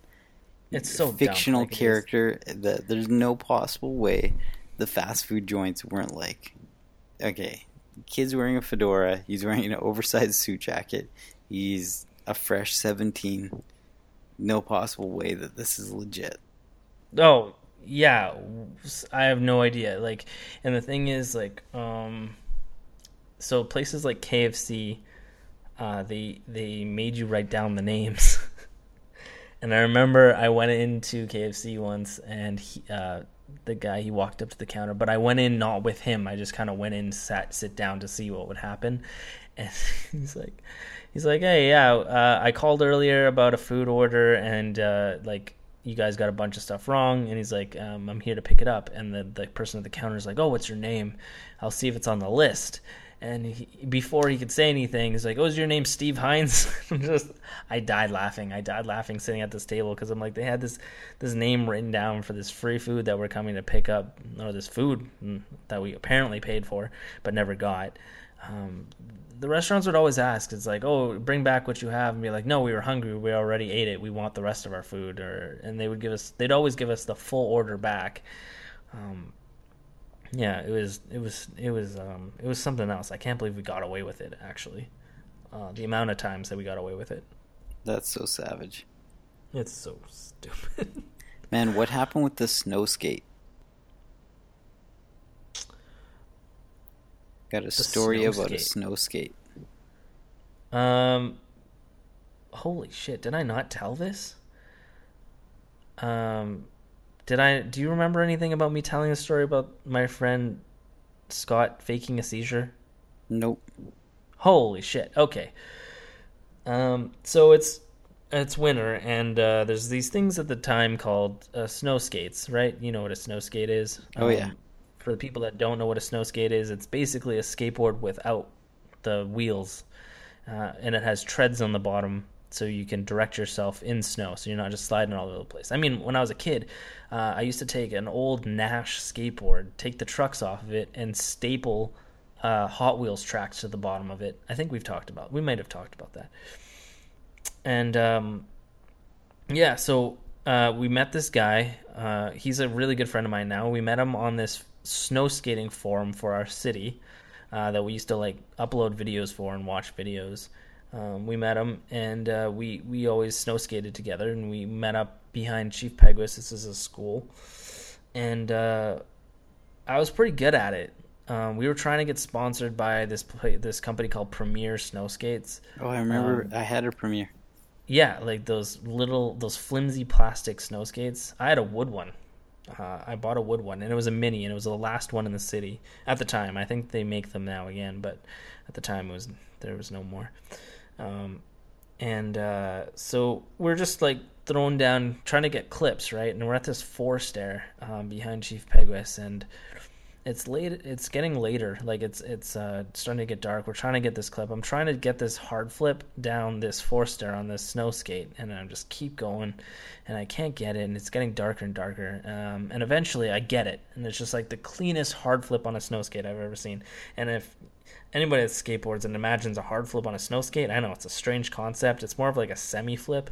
It's so fictional dumb, like character that there's no possible way the fast food joints weren't like, okay, kid's wearing a fedora, he's wearing an oversized suit jacket, he's a fresh 17 no possible way that this is legit. Oh yeah, I have no idea. Like, and the thing is, like, um, so places like KFC, uh, they they made you write down the names. and I remember I went into KFC once, and he, uh, the guy he walked up to the counter, but I went in not with him. I just kind of went in, sat, sit down to see what would happen, and he's like, he's like, hey, yeah, uh, I called earlier about a food order and uh, like you guys got a bunch of stuff wrong. And he's like, um, I'm here to pick it up. And the, the person at the counter is like, oh, what's your name? I'll see if it's on the list. And he, before he could say anything, he's like, "Oh, is your name Steve Hines?" just, I died laughing. I died laughing sitting at this table because I'm like, they had this this name written down for this free food that we're coming to pick up, or this food mm, that we apparently paid for but never got. Um, the restaurants would always ask, it's like, oh, bring back what you have, and be like, no, we were hungry, we already ate it, we want the rest of our food, or and they would give us, they'd always give us the full order back. Um, yeah, it was, it was, it was, um, it was something else. I can't believe we got away with it. Actually, uh, the amount of times that we got away with it. That's so savage. It's so stupid. Man, what happened with the snow skate? Got a story about skate. a snow skate. Um, holy shit! Did I not tell this? Um, did I? Do you remember anything about me telling a story about my friend Scott faking a seizure? Nope. Holy shit! Okay. Um, so it's it's winter, and uh, there's these things at the time called uh, snow skates, right? You know what a snow skate is? Oh, yeah. For the people that don't know what a snow skate is, it's basically a skateboard without the wheels, uh, and it has treads on the bottom, so you can direct yourself in snow, so you're not just sliding all over the place. I mean, when I was a kid, uh, I used to take an old Nash skateboard, take the trucks off of it, and staple uh, Hot Wheels tracks to the bottom of it. I think we've talked about. We might have talked about that. And um, yeah, so uh, we met this guy. Uh, he's a really good friend of mine now. We met him on this snow skating forum for our city uh, that we used to like upload videos for and watch videos. Um, we met him and uh, we we always snow skated together and we met up behind Chief Peguis. This is a school, and uh, I was pretty good at it. Um, we were trying to get sponsored by this this company called Premier Snow Skates. Oh, I remember Um, I had a Premier. Yeah, like those little, those flimsy plastic snow skates. I had a wood one. Uh, I bought a wood one, and it was a mini, and it was the last one in the city at the time. I think they make them now again, but at the time it was there was no more. Um, and uh, so we're just like thrown down, trying to get clips, right? And we're at this forest there um, behind Chief Peguis, and it's late. It's getting later. Like it's it's uh, starting to get dark. We're trying to get this clip. I'm trying to get this hard flip down this four stair on this snow skate, and I just keep going, and I can't get it. And it's getting darker and darker. Um, and eventually, I get it, and it's just like the cleanest hard flip on a snow skate I've ever seen. And if anybody that skateboards and imagines a hard flip on a snow skate, I know it's a strange concept. It's more of like a semi flip,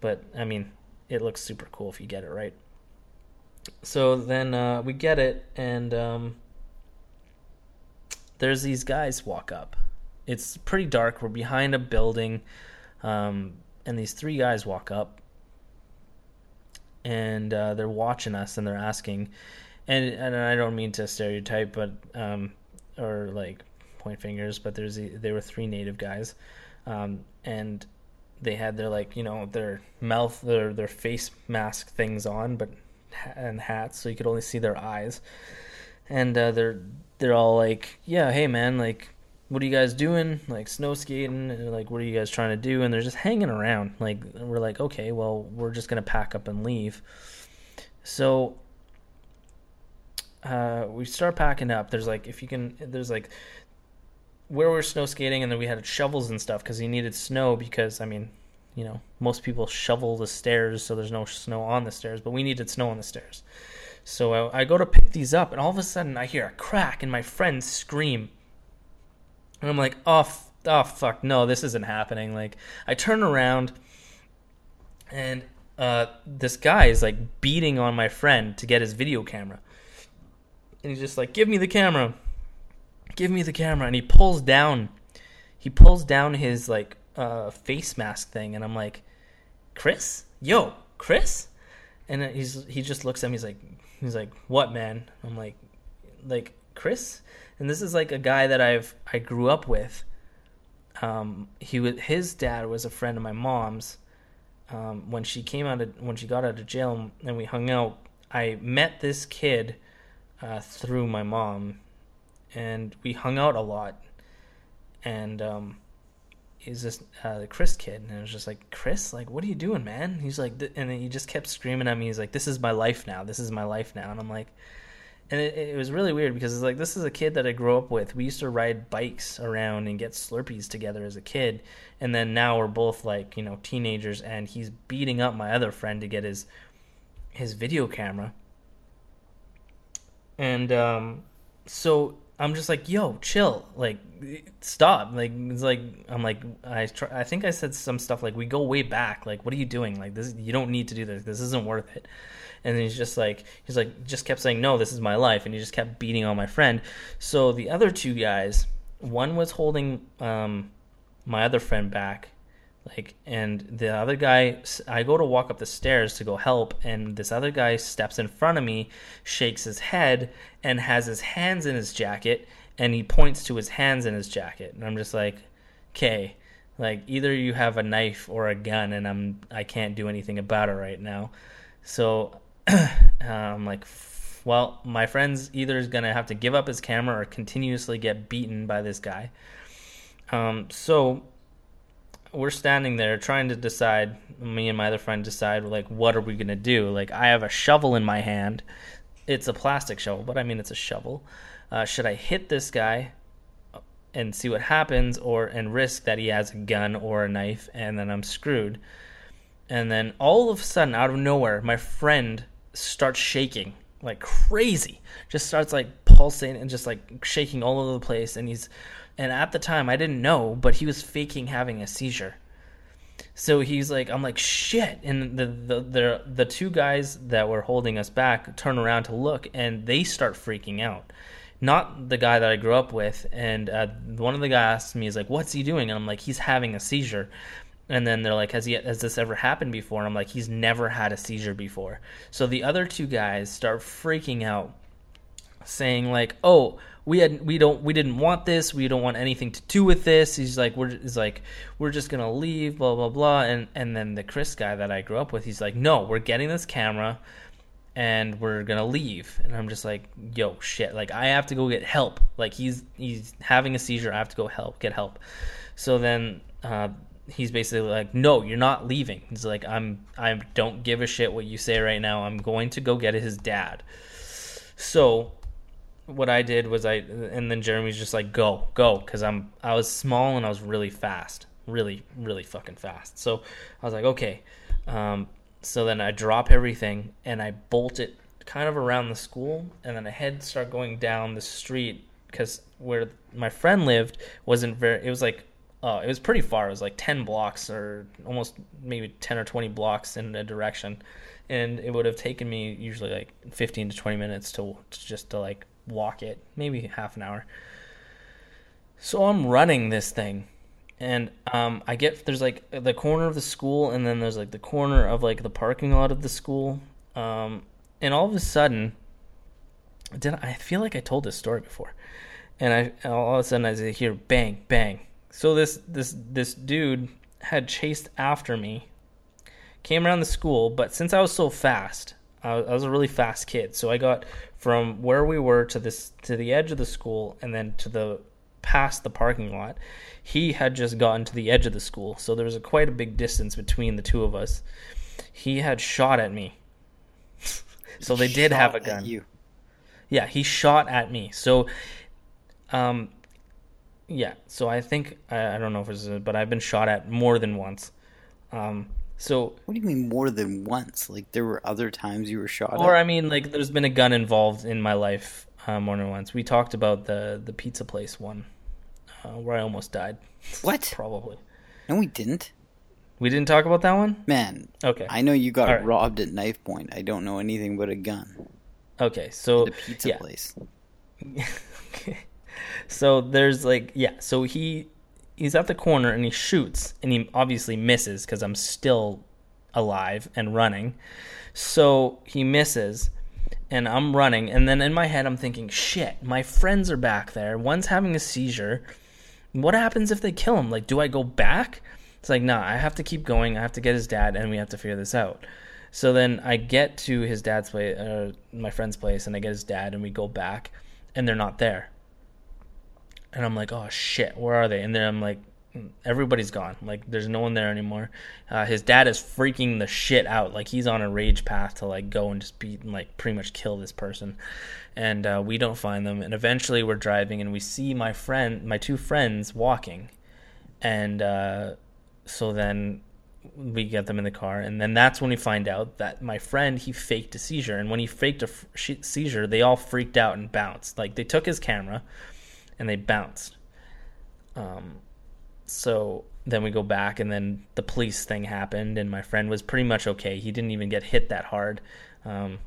but I mean, it looks super cool if you get it right so then uh, we get it, and um, there's these guys walk up. It's pretty dark. We're behind a building, um, and these three guys walk up, and uh, they're watching us, and they're asking, and and I don't mean to stereotype, but um, or like point fingers, but there's there were three native guys, um, and they had their like you know their mouth their their face mask things on, but and hats, so you could only see their eyes, and uh, they're they're all like, yeah, hey man, like what are you guys doing? Like snow skating, and like what are you guys trying to do? And they're just hanging around. Like we're like, okay, well, we're just gonna pack up and leave. So uh, we start packing up. There's like if you can, there's like where we're snow skating, and then we had shovels and stuff because he needed snow because I mean, you know, most people shovel the stairs so there's no snow on the stairs, but we needed snow on the stairs. So I, I go to pick these up, and all of a sudden I hear a crack, and my friends scream, and I'm like, oh, f- oh fuck, no, this isn't happening. Like I turn around, and uh, this guy is like beating on my friend to get his video camera and he's just like, "Give me the camera, give me the camera," and he pulls down, he pulls down his like uh, face mask thing, and I'm like, "Chris, yo, Chris," and he's he just looks at me, he's like, he's like, "What, man?" I'm like, like Chris, and this is like a guy that I've I grew up with. Um, he was his dad was a friend of my mom's. Um, when she came out of when she got out of jail and we hung out, I met this kid uh, through my mom, and we hung out a lot. And um, he's this uh, the Chris kid, and I was just like, Chris, like, what are you doing, man? He's like, and he just kept screaming at me. He's like, this is my life now. This is my life now. And I'm like, and it, it was really weird because it's like this is a kid that I grew up with. We used to ride bikes around and get Slurpees together as a kid, and then now we're both like you know teenagers, and he's beating up my other friend to get his his video camera and um, so I'm just like, yo, chill, like, stop, like, it's like, I'm like, I try, I think I said some stuff like, we go way back, like, what are you doing? Like, this, you don't need to do this. This isn't worth it. And he's just like, he's like, just kept saying, no, this is my life, and he just kept beating on my friend. So the other two guys, one was holding um, my other friend back, like and the other guy i go to walk up the stairs to go help and this other guy steps in front of me shakes his head and has his hands in his jacket and he points to his hands in his jacket. And i'm just like okay like either you have a knife or a gun and i'm i can't do anything about it right now. So i'm like well my friend's either is gonna have to give up his camera or continuously get beaten by this guy. Um, so we're standing there trying to decide me and my other friend decide like what are we going to do? Like i have a shovel in my hand. It's a plastic shovel but i mean it's a shovel. Uh, should i hit this guy and see what happens or and risk that he has a gun or a knife and then i'm screwed? And then all of a sudden out of nowhere my friend starts shaking like crazy. Just starts like pulsing and just like shaking all over the place and he's and at the time I didn't know, but he was faking having a seizure. So he's like, I'm like, shit. And the, the the the two guys that were holding us back turn around to look, and they start freaking out. Not the guy that I grew up with, and uh, one of the guys asked me, "Is like, what's he doing?" And I'm like, "He's having a seizure." And then they're like, "Has he? Has this ever happened before?" And I'm like, "He's never had a seizure before." So the other two guys start freaking out, saying like, "Oh, we had we don't we didn't want this. We don't want anything to do with this. He's like we're he's like we're just gonna leave. Blah blah blah. And and then the Chris guy that I grew up with, he's like, no, we're getting this camera, and we're gonna leave. And I'm just like, yo, shit. Like I have to go get help. Like he's he's having a seizure. I have to go help get help. So then. Uh, he's basically like, "No, you're not leaving." He's like, "I'm I don't give a shit what you say right now. I'm going to go get his dad." So what I did was I, and then Jeremy's just like, go, go, because I'm, I was small and I was really fast, really, really fucking fast. So I was like, okay. Um, so then I drop everything and I bolt it kind of around the school, and then I head start going down the street because where my friend lived wasn't very. It was like, uh, it was pretty far. It was like ten blocks or almost maybe ten or twenty blocks in a direction, and it would have taken me usually like fifteen to twenty minutes to, to just to like walk it, maybe half an hour. So I'm running this thing, and um, I get there's like the corner of the school, and then there's like the corner of like the parking lot of the school, um, and all of a sudden, did I feel like I told this story before? and I all of a sudden I hear bang bang. So this this this dude had chased after me, came around the school, but since I was so fast, I was, I was a really fast kid. So I got from where we were to this to the edge of the school, and then to the past the parking lot. He had just gotten to the edge of the school, so there was a, quite a big distance between the two of us. He had shot at me. so they did have a gun. You. Yeah, he shot at me. So, um, yeah. So I think I, I don't know if it's, but I've been shot at more than once. Um, so What do you mean more than once? Like there were other times you were shot or at? I mean, like, there's been a gun involved in my life uh, more than once. We talked about the the pizza place one, uh, where I almost died. What? Probably. No, we didn't. We didn't talk about that one. Man, Okay. I know you got right. robbed at knife point. I don't know anything but a gun. Okay. So The pizza yeah. place. okay. So there's like yeah, so he he's at the corner and he shoots and he obviously misses cuz I'm still alive and running. So he misses and I'm running and then in my head I'm thinking, "Shit, my friends are back there. One's having a seizure. What happens if they kill him? Like do I go back?" It's like, "Nah, I have to keep going. I have to get his dad and we have to figure this out." So then I get to his dad's place, uh, my friend's place, and I get his dad, and we go back, and they're not there. And I'm like, oh shit, where are they? And then I'm like, "Mm, everybody's gone. Like, there's no one there anymore. Uh, his dad is freaking the shit out. Like, he's on a rage path to like go and just beat and like pretty much kill this person. And uh, we don't find them. And eventually, we're driving, and we see my friend, my two friends, walking. And uh, so then we get them in the car and then that's when we find out that my friend he faked a seizure and when he faked a f- seizure they all freaked out and bounced like they took his camera and they bounced. Um so then we go back and then the police thing happened and my friend was pretty much okay. He didn't even get hit that hard. Um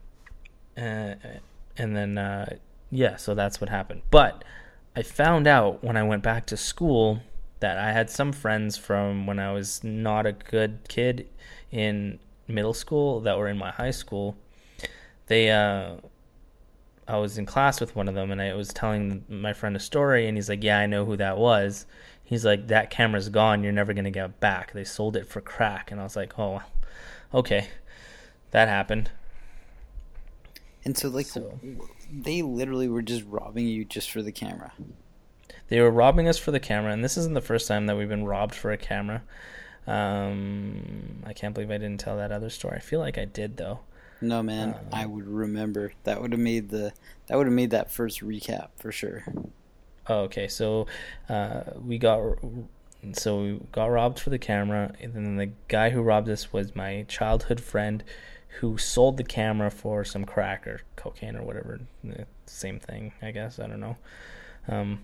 and then uh yeah so that's what happened. But i found out when i went back to school that I had some friends from when I was not a good kid in middle school that were in my high school. They, uh, I was in class with one of them and I was telling my friend a story and he's like, Yeah, I know who that was. He's like, That camera's gone. You're never going to get it back. They sold it for crack. And I was like, Oh, okay. That happened. And so, like, So- they literally were just robbing you just for the camera. They were robbing us for the camera, and this isn't the first time that we've been robbed for a camera. Um, I can't believe I didn't tell that other story. I feel like I did though. No, man, Uh, I would remember. That would have made the. That would have made that first recap for sure. Oh, okay, so uh, we got so we got robbed for the camera, and then the guy who robbed us was my childhood friend, who sold the camera for some crack or cocaine or whatever. Eh, Same thing, I guess. I don't know. Um,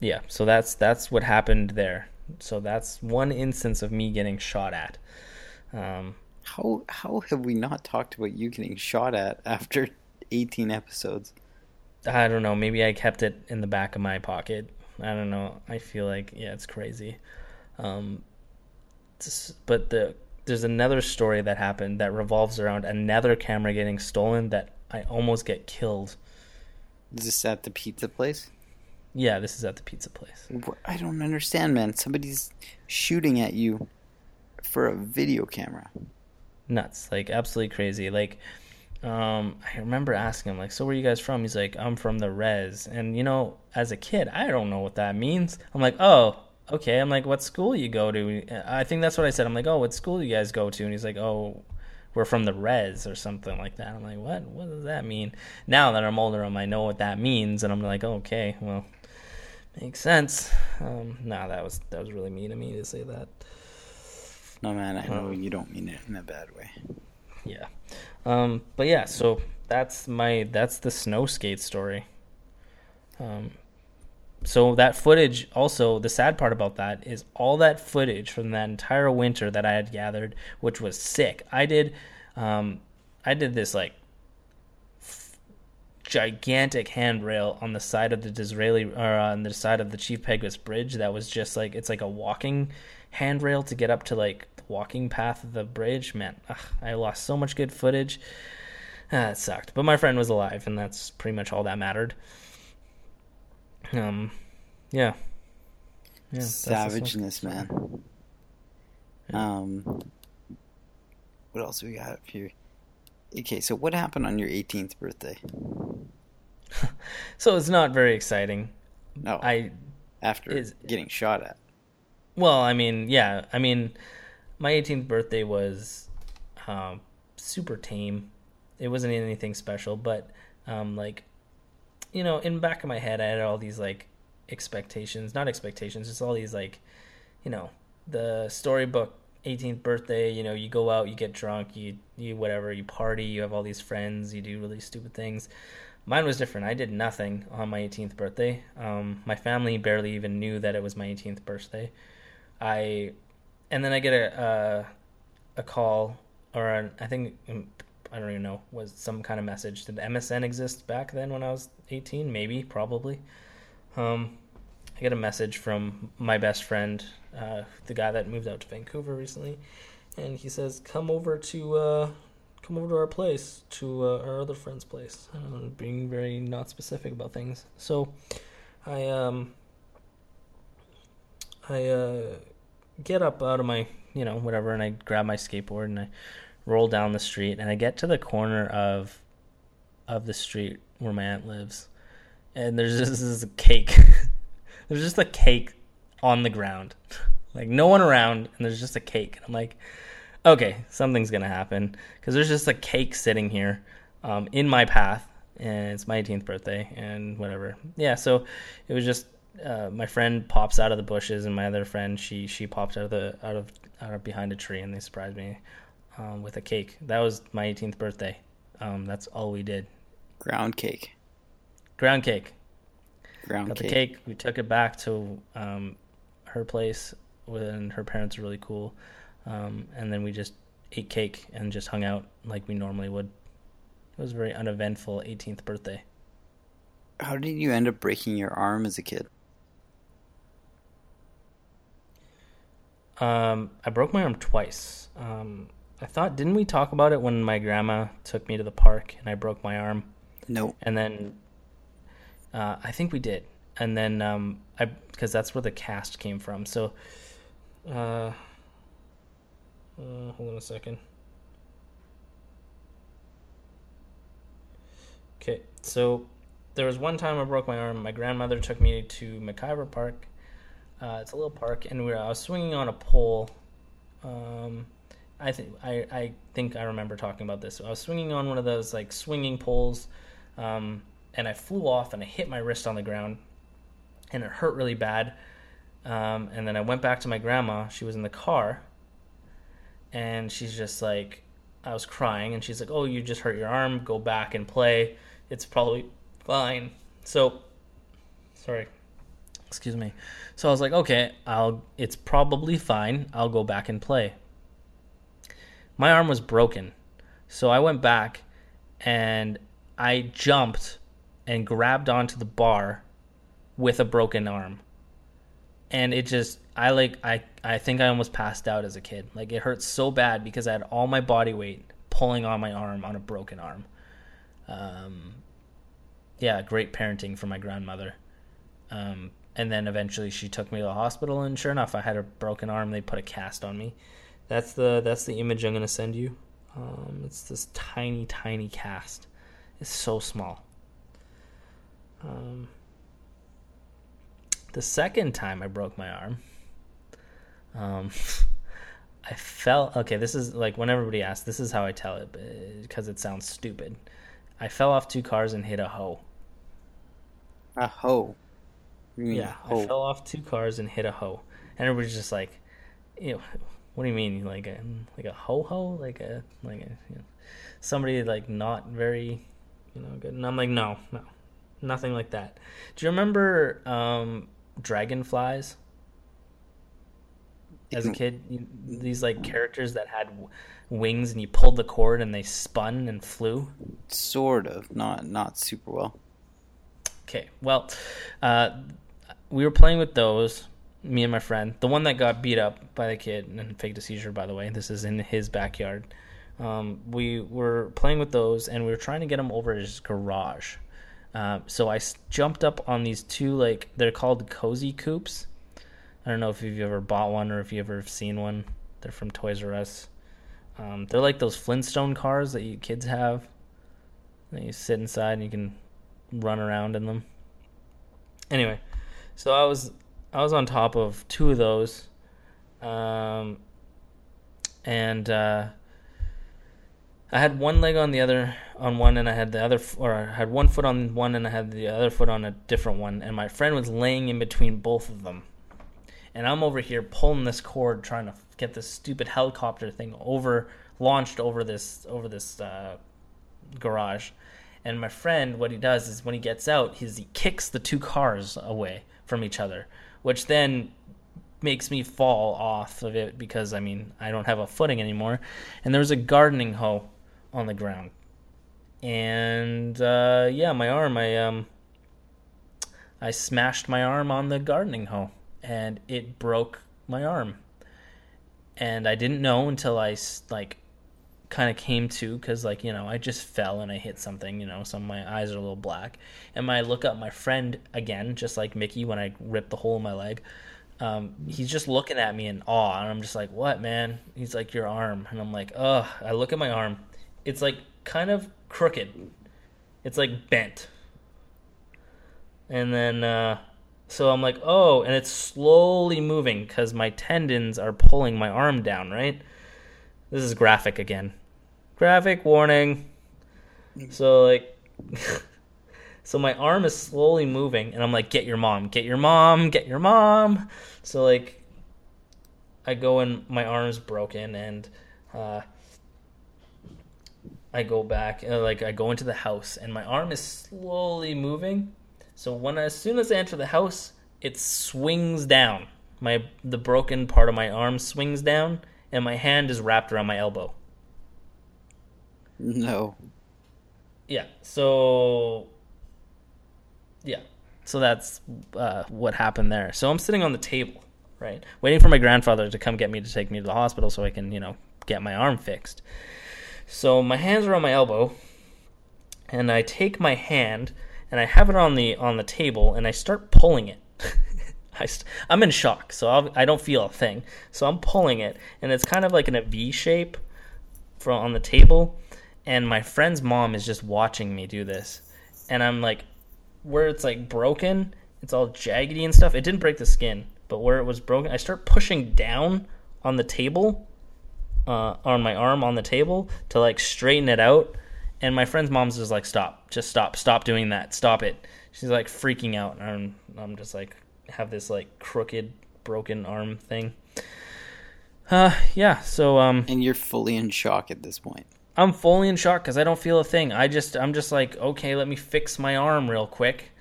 yeah, so that's that's what happened there. So that's one instance of me getting shot at. Um, How how have we not talked about you getting shot at after 18 episodes? I don't know. Maybe I kept it in the back of my pocket. I don't know. I feel like yeah, it's crazy. Um, but the there's another story that happened that revolves around another camera getting stolen that I almost get killed. Is this at the pizza place? Yeah, this is at the pizza place. I don't understand, man. Somebody's shooting at you for a video camera. Nuts, like absolutely crazy. Like, um, I remember asking him like, "So where you guys from?" He's like, "I'm from the res." And you know, as a kid, I don't know what that means. I'm like, "Oh, okay." I'm like, "What school you go to?" I think that's what I said. I'm like, "Oh, what school do you guys go to?" And he's like, "Oh." We're from the res or something like that. I'm like, what? What does that mean? Now that I'm older, I'm, I know what that means, and I'm like, okay, well, makes sense. Um, nah, that was that was really mean of me to say that. No, man, I know Um, you don't mean it in a bad way. Yeah. Um, but yeah, so that's my that's the snow skate story. Um, so that footage also the sad part about that is all that footage from that entire winter that I had gathered, which was sick. I did um, I did this like f- gigantic handrail on the side of the Disraeli or on the side of the Chief Peguis Bridge that was just like it's like a walking handrail to get up to like walking path of the bridge. Man, ugh, I lost so much good footage. Ah, it sucked. But my friend was alive, and that's pretty much all that mattered. Um, yeah. yeah Savageness, man. Um, what else we got up here? Okay, so what happened on your 18th birthday? so it's not very exciting. No. I after getting shot at. Well, I mean, yeah, I mean, my 18th birthday was um, super tame. It wasn't anything special, but um, like, you know, in back of my head, I had all these like expectations, not expectations, just all these like, you know, the storybook 18th birthday. You know, you go out, you get drunk, you you whatever, you party, you have all these friends, you do really stupid things. Mine was different. I did nothing on my 18th birthday. Um, my family barely even knew that it was my 18th birthday. I, and then I get a a, a call or an, I think um, I don't even know was some kind of message. Did MSN exist back then when I was 18? Maybe, probably. Um, I get a message from my best friend, uh, the guy that moved out to Vancouver recently, and he says, "Come over to uh, come over to our place, to uh, our other friend's place." Uh, being very not specific about things. So, I um, I uh, get up out of my you know whatever, and I grab my skateboard and I roll down the street, and I get to the corner of of the street where my aunt lives, and there's just this cake. there's just a cake on the ground, like no one around, and there's just a cake. And I'm like, okay, something's gonna happen because there's just a cake sitting here um, in my path, and it's my 18th birthday, and whatever. Yeah, so it was just uh, my friend pops out of the bushes, and my other friend she she pops out of the out of out of behind a tree, and they surprised me um, with a cake. That was my 18th birthday. Um, that's all we did. Ground cake. Ground cake. Ground Got cake. the cake. We took it back to um, her place, and her parents were really cool. Um, and then we just ate cake and just hung out like we normally would. It was a very uneventful 18th birthday. How did you end up breaking your arm as a kid? Um, I broke my arm twice. Um, I thought, didn't we talk about it when my grandma took me to the park and I broke my arm? No. And then, uh, I think we did. And then, um, I because that's where the cast came from. So, uh, uh, hold on a second. Okay, so there was one time I broke my arm. My grandmother took me to McIver Park. Uh, it's a little park, and we were, I was swinging on a pole. Um, I think I, I think I remember talking about this. So I was swinging on one of those like swinging poles, um, and I flew off and I hit my wrist on the ground, and it hurt really bad. Um, and then I went back to my grandma. She was in the car, and she's just like, I was crying, and she's like, "Oh, you just hurt your arm. Go back and play. It's probably fine." So, sorry, excuse me. So I was like, "Okay, I'll. It's probably fine. I'll go back and play." my arm was broken. So I went back and I jumped and grabbed onto the bar with a broken arm. And it just I like I I think I almost passed out as a kid. Like it hurt so bad because I had all my body weight pulling on my arm on a broken arm. Um yeah, great parenting from my grandmother. Um and then eventually she took me to the hospital and sure enough I had a broken arm. They put a cast on me. That's the that's the image I'm gonna send you. Um, it's this tiny, tiny cast. It's so small. Um, the second time I broke my arm, um, I fell. Okay, this is like when everybody asks, this is how I tell it because it sounds stupid. I fell off two cars and hit a hoe. A hoe. Yeah, hoe? I fell off two cars and hit a hoe, and everybody's just like, you know, what do you mean like a like a ho ho? Like a like a you know, somebody like not very you know good? And i'm like no no nothing like that. Do you remember um dragonflies? As a kid you, these like characters that had wings and you pulled the cord and they spun and flew? Sort of not not super well. Okay well uh we were playing with those me and my friend, the one that got beat up by the kid and faked a seizure, by the way. This is in his backyard. Um, we were playing with those, and we were trying to get him over his garage. Uh, so I s- jumped up on these two like they're called Cozy Coupes. I don't know if you've ever bought one or if you ever seen one. They're from Toys R Us. Um, they're like those Flintstone cars that you kids have. That you sit inside and you can run around in them. Anyway, so I was I was on top of two of those, um, and uh, I had one leg on the other on one, and I had the other, or I had one foot on one, and I had the other foot on a different one, and my friend was laying in between both of them, and I'm over here pulling this cord, trying to get this stupid helicopter thing over launched over this over this uh, garage. And my friend, what he does is when he gets out, he's, he kicks the two cars away from each other, which then makes me fall off of it because I mean I don't have a footing anymore. And there was a gardening hoe on the ground, and uh, yeah, my arm, I um, I smashed my arm on the gardening hoe, and it broke my arm. And I didn't know until I like kind of came to because like you know i just fell and i hit something you know so my eyes are a little black. And when i look up my friend again just like mickey when i ripped the hole in my leg um, he's just looking at me in awe and i'm just like what man? He's like your arm. And i'm like ugh. I look at my arm. It's like kind of crooked. It's like bent. And then uh, so i'm like oh and it's slowly moving because my tendons are pulling my arm down right? This is graphic again graphic warning. So like so my arm is slowly moving and i'm like get your mom get your mom get your mom. So like i go and my arm's broken and uh i go back uh, like i go into the house and my arm is slowly moving. So when as soon as i enter the house it swings down. My the broken part of my arm swings down and my hand is wrapped around my elbow No. yeah so yeah. So that's uh, what happened there. So i'm sitting on the table right? Waiting for my grandfather to come get me to take me to the hospital so i can you know get my arm fixed. So my hands are on my elbow and i take my hand and i have it on the on the table and i start pulling it. I st- i'm in shock so I'll, i don't feel a thing. So i'm pulling it and it's kind of like in a v shape from on the table and my friend's mom is just watching me do this. And i'm like where it's like broken it's all jaggedy and stuff. It didn't break the skin but where it was broken i start pushing down on the table uh, on my arm on the table to like straighten it out. And my friend's mom's just like stop. Just stop. Stop doing that. Stop it. She's like freaking out. And i'm, I'm just like have this like crooked broken arm thing. Uh yeah. So um And you're fully in shock at this point. I'm fully in shock because I don't feel a thing. I just I'm just like okay, let me fix my arm real quick,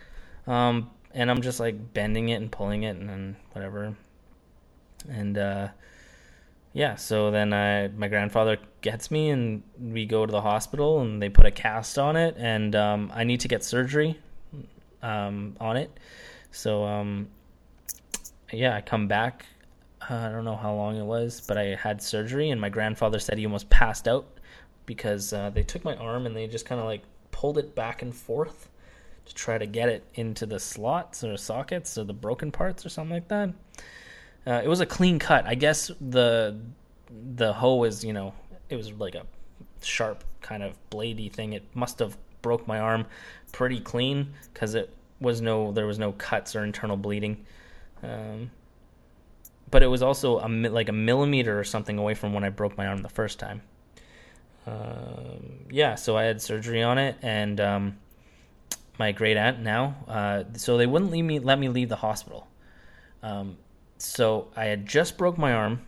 um, and I'm just like bending it and pulling it and then whatever, and uh, yeah. So then I my grandfather gets me and we go to the hospital and they put a cast on it and um, I need to get surgery um, on it. So um, yeah, I come back. Uh, I don't know how long it was, but I had surgery and my grandfather said he almost passed out because uh, they took my arm and they just kind of like pulled it back and forth to try to get it into the slots or sockets or the broken parts or something like that. Uh, it was a clean cut. I guess the the hoe was you know it was like a sharp kind of bladey thing. It must have broke my arm pretty clean because it was no there was no cuts or internal bleeding. Um, but it was also a like a millimeter or something away from when I broke my arm the first time um, yeah, so I had surgery on it, and um, my great aunt now. Uh, so they wouldn't leave me, let me leave the hospital. Um, so I had just broke my arm,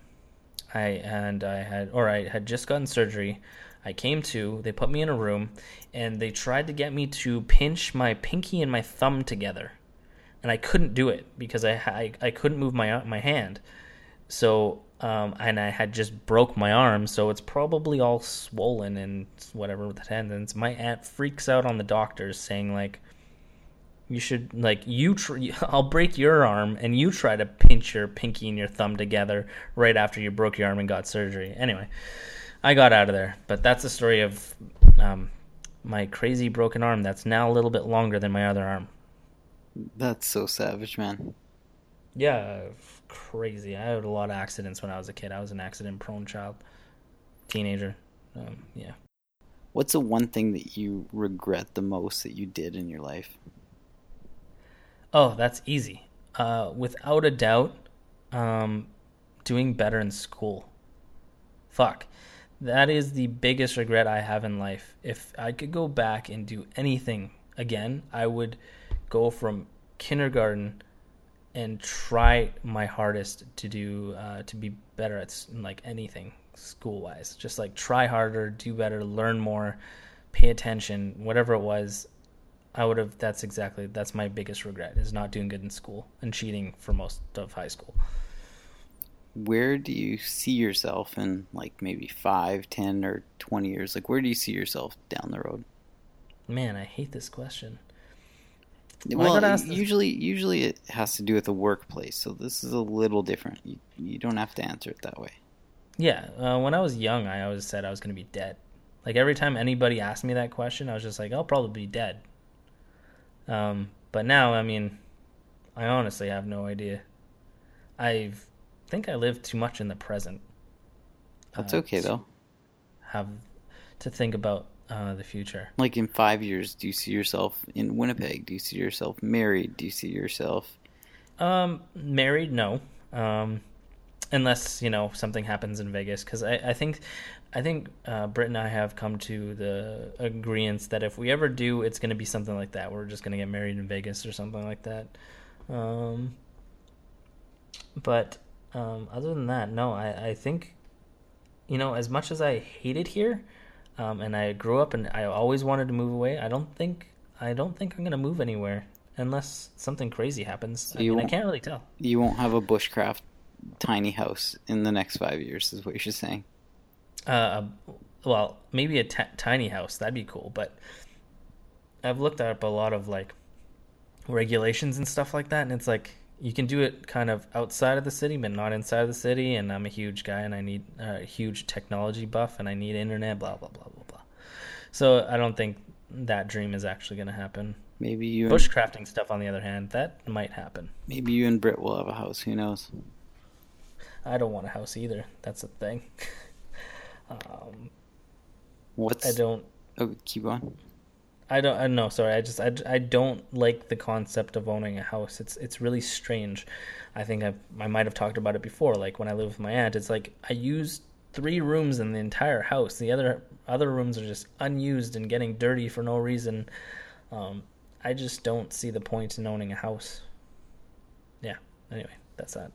I and I had, or I had just gotten surgery. I came to. They put me in a room, and they tried to get me to pinch my pinky and my thumb together, and I couldn't do it because I I, I couldn't move my my hand. So um, and I had just broke my arm, so it's probably all swollen and whatever with the tendons. My aunt freaks out on the doctors, saying like, "You should like you. Tr- I'll break your arm, and you try to pinch your pinky and your thumb together right after you broke your arm and got surgery." Anyway, I got out of there, but that's the story of um, my crazy broken arm that's now a little bit longer than my other arm. That's so savage, man. Yeah, crazy. I had a lot of accidents when I was a kid. I was an accident prone child, teenager. Um, yeah. What's the one thing that you regret the most that you did in your life? Oh, that's easy. Uh, without a doubt, um, doing better in school. Fuck. That is the biggest regret I have in life. If I could go back and do anything again, I would go from kindergarten and try my hardest to do uh, to be better at like anything school wise. Just like try harder, do better, learn more, pay attention, whatever it was. I would have. That's exactly. That's my biggest regret is not doing good in school and cheating for most of high school where do you see yourself in like maybe five, ten, or 20 years? Like, where do you see yourself down the road? Man, I hate this question. Well, usually, usually it has to do with the workplace, so this is a little different. You, you don't have to answer it that way. Yeah, uh, when I was young, I always said I was going to be dead. Like every time anybody asked me that question, I was just like, "I'll probably be dead." Um, but now, I mean, I honestly have no idea. I've think I live too much in the present. That's uh, okay though. Have to think about uh, the future. Like in five years, do you see yourself in Winnipeg? Do you see yourself married? Do you see yourself? Um, married? No. Um, unless you know something happens in Vegas, because I, I think, I think uh, Britt and I have come to the agreement that if we ever do, it's going to be something like that. We're just going to get married in Vegas or something like that. Um, but um, other than that, no, I, I think, you know, as much as I hate it here, um, and I grew up and I always wanted to move away, I don't think I don't think I'm gonna move anywhere unless something crazy happens. So I, mean, I can't really tell. You won't have a bushcraft tiny house in the next five years, is what you're saying. Uh, well, maybe a t- tiny house that'd be cool, but I've looked up a lot of like regulations and stuff like that, and it's like you can do it kind of outside of the city, but not inside of the city. And I'm a huge guy, and I need a huge technology buff, and I need internet. Blah blah blah blah blah. So I don't think that dream is actually going to happen. Maybe you bushcrafting and... stuff, on the other hand, that might happen. Maybe you and Britt will have a house. Who knows? I don't want a house either. That's a thing. um, What's I don't. Oh, keep on. I don't. I know. Sorry. I just. I, I don't like the concept of owning a house. It's it's really strange. I think I I might have talked about it before. Like when I live with my aunt, it's like I use three rooms in the entire house. The other other rooms are just unused and getting dirty for no reason. Um, I just don't see the point in owning a house. Yeah. Anyway, that's that.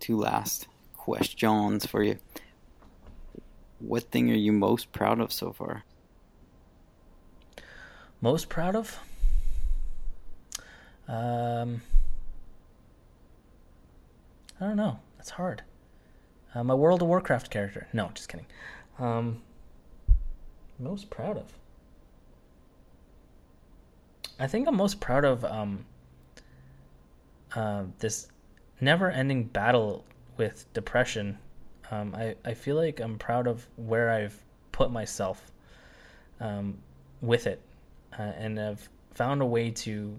Two last questions for you. What thing are you most proud of so far? Most proud of? Um, I don't know. That's hard. Uh, my World of Warcraft character. No, just kidding. Um, most proud of. I think I'm most proud of um, uh, this never-ending battle with depression. Um, I I feel like I'm proud of where I've put myself um, with it uh, and have found a way to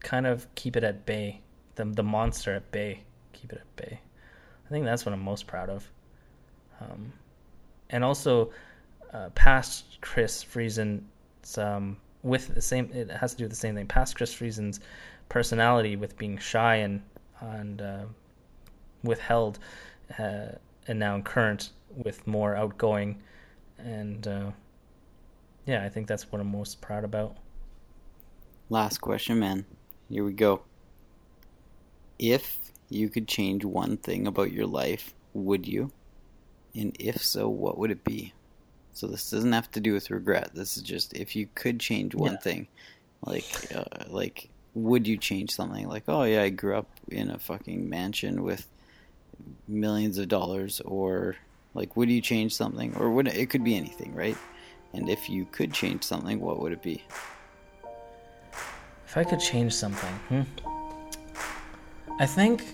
kind of keep it at bay, the the monster at bay, keep it at bay. I think that's what I'm most proud of. Um, and also, uh, past Chris Friesen's um, with the same, it has to do with the same thing. Past Chris Friesen's personality with being shy and and uh, withheld, uh, and now current with more outgoing and uh, yeah, I think that's what I'm most proud about. Last question, man. Here we go. If you could change one thing about your life, would you? And if so, what would it be? So this doesn't have to do with regret. This is just if you could change one yeah. thing, like uh, like would you change something? Like oh yeah, I grew up in a fucking mansion with millions of dollars, or like would you change something? Or would it, it could be anything, right? And if you could change something, what would it be? If I could change something, hmm. I think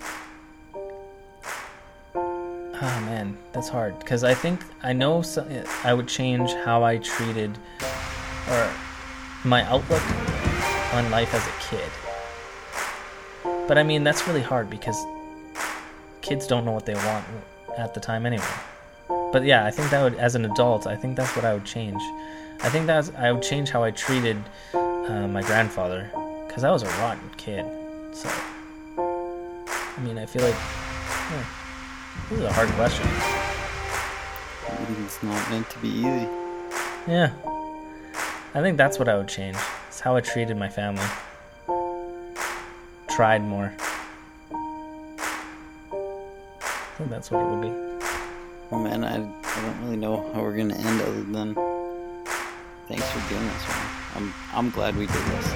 Oh man, that's hard because I think I know so, I would change how I treated or my outlook on life as a kid. But I mean, that's really hard because kids don't know what they want at the time anyway. But yeah, I think that would, as an adult, I think that's what I would change. I think that's I would change how I treated uh, my grandfather because I was a rotten kid. So, I mean, I feel like yeah, this is a hard question. It's not meant to be easy. Yeah, I think that's what I would change. It's how I treated my family. Tried more. I think that's what it would be. Oh man, I, I don't really know how we're gonna end other than thanks for doing this one. I'm I'm glad we did this.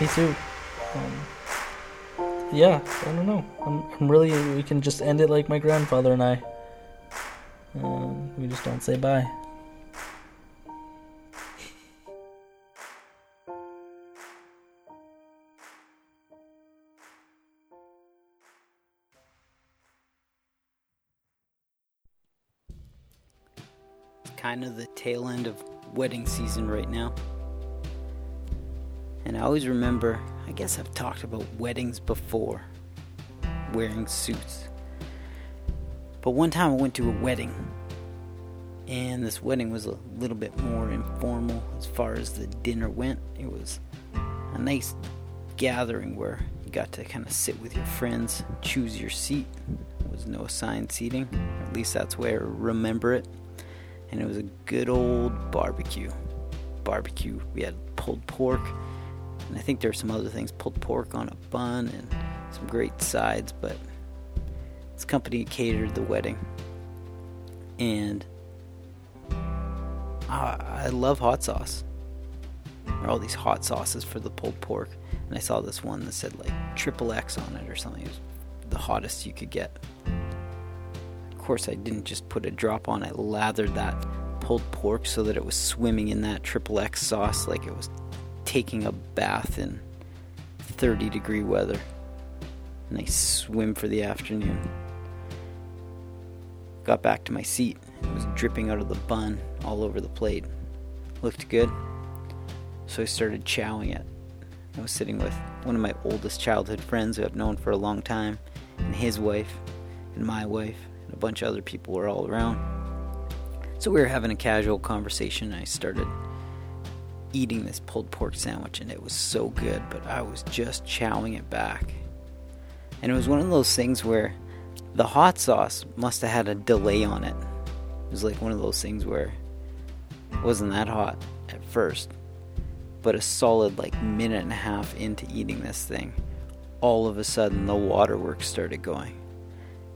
Me too. Um, yeah, I don't know. I'm, I'm really. We can just end it like my grandfather and I. Um, we just don't say bye. Kind of the tail end of wedding season right now. And I always remember, I guess I've talked about weddings before, wearing suits. But one time I went to a wedding, and this wedding was a little bit more informal as far as the dinner went. It was a nice gathering where you got to kind of sit with your friends, choose your seat. There was no assigned seating, at least that's where I remember it and it was a good old barbecue. Barbecue. We had pulled pork, and I think there were some other things pulled pork on a bun and some great sides, but this company catered the wedding. And I, I love hot sauce. There are all these hot sauces for the pulled pork, and I saw this one that said like triple X on it or something. It was the hottest you could get course, I didn't just put a drop on. I lathered that pulled pork so that it was swimming in that triple X sauce like it was taking a bath in 30 degree weather. Nice swim for the afternoon. Got back to my seat. It was dripping out of the bun all over the plate. Looked good. So I started chowing it. I was sitting with one of my oldest childhood friends who I've known for a long time, and his wife, and my wife a bunch of other people were all around. So we were having a casual conversation. I started eating this pulled pork sandwich, and it was so good, but I was just chowing it back. And it was one of those things where the hot sauce must have had a delay on it. It was like one of those things where it wasn't that hot at first, but a solid like minute and a half into eating this thing, all of a sudden the waterworks started going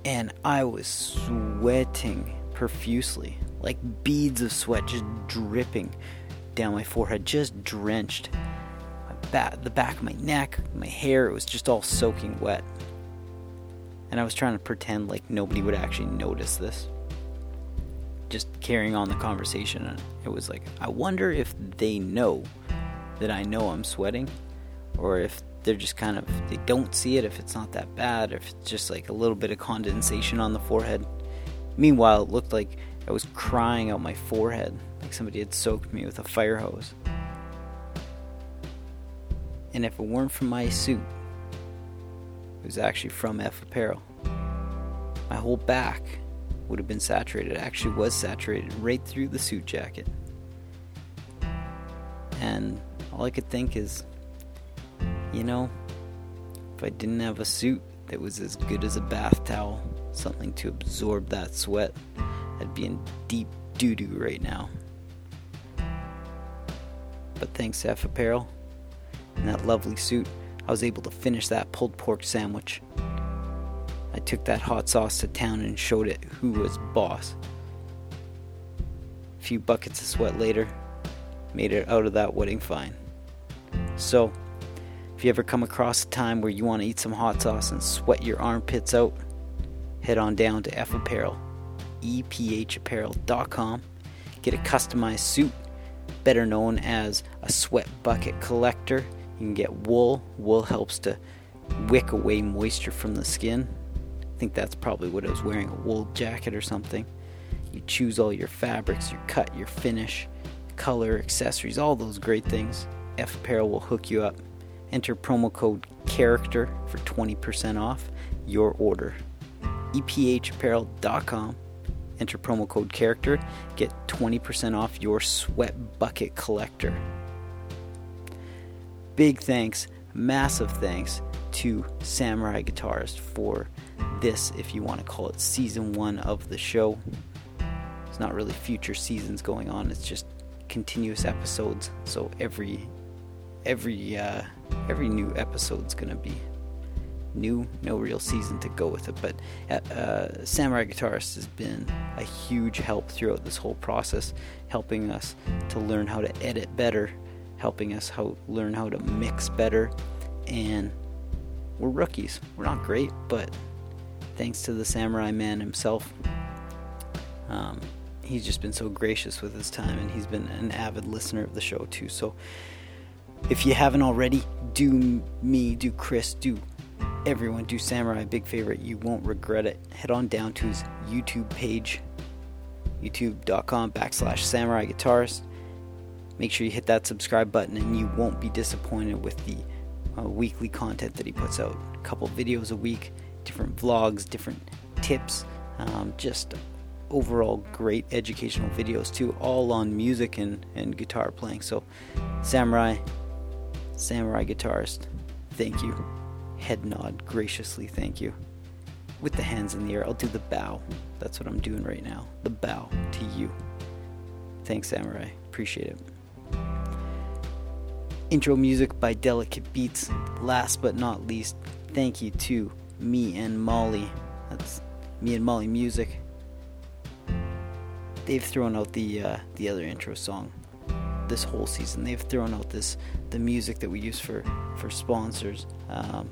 and I was sweating profusely, like beads of sweat just dripping down my forehead, just drenched. My back, the back of my neck, my hair, it was just all soaking wet. And I was trying to pretend like nobody would actually notice this. Just carrying on the conversation, and it was like, I wonder if they know that I know I'm sweating, or if they're just kind of they don't see it if it's not that bad if it's just like a little bit of condensation on the forehead. Meanwhile it looked like i was crying out my forehead like somebody had soaked me with a fire hose. And if it weren't for my suit it was actually from Eph Apparel. My whole back would have been saturated it actually was saturated right through the suit jacket. And all i could think is you know, if I didn't have a suit that was as good as a bath towel, something to absorb that sweat, I'd be in deep doo doo right now. But thanks to Eph Apparel and that lovely suit, I was able to finish that pulled pork sandwich. I took that hot sauce to town and showed it who was boss. A few buckets of sweat later, made it out of that wedding fine. So, if you ever come across a time where you want to eat some hot sauce and sweat your armpits out, head on down to Eph Apparel, ephapparel.com. Get a customized suit, better known as a sweat bucket collector. You can get wool. Wool helps to wick away moisture from the skin. I think that's probably what I was wearing a wool jacket or something. You choose all your fabrics, your cut, your finish, color, accessories, all those great things. Eph Apparel will hook you up. Enter promo code CHARACTER for 20% off your order. EPHapparel.com. Enter promo code CHARACTER. Get 20% off your sweat bucket collector. Big thanks, massive thanks to Samurai Guitarist for this, if you want to call it season one of the show. It's not really future seasons going on, it's just continuous episodes. So every every uh, every new episode's gonna be new, no real season to go with it. But uh, Samurai Guitarist has been a huge help throughout this whole process, helping us to learn how to edit better, helping us how learn how to mix better, and we're rookies. We're not great, but thanks to the Samurai Man himself, um, he's just been so gracious with his time, and he's been an avid listener of the show too. So. If you haven't already, do me, do Chris, do everyone, do Samurai, big favorite. You won't regret it. Head on down to his YouTube page, youtube.com backslash samurai guitarist. Make sure you hit that subscribe button and you won't be disappointed with the uh, weekly content that he puts out. A couple videos a week, different vlogs, different tips, um, just overall great educational videos too, all on music and, and guitar playing. So, Samurai, Samurai guitarist, thank you. Head nod, graciously thank you. With the hands in the air, I'll do the bow. That's what I'm doing right now. The bow to you. Thanks, Samurai. Appreciate it. Intro music by Delicate Beats. Last but not least, thank you to me and Molly. That's me and Molly Music. They've thrown out the uh, the other intro song this whole season. They've thrown out this the music that we use for for sponsors. Um,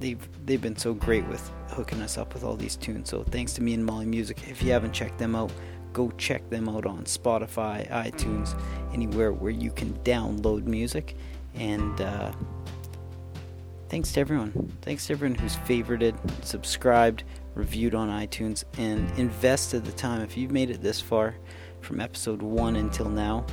they've they've been so great with hooking us up with all these tunes. So thanks to me and Molly Music. If you haven't checked them out, go check them out on Spotify, iTunes, anywhere where you can download music. And uh, thanks to everyone. Thanks to everyone who's favorited, subscribed, reviewed on iTunes, and invested the time. If you've made it this far, from episode one until now,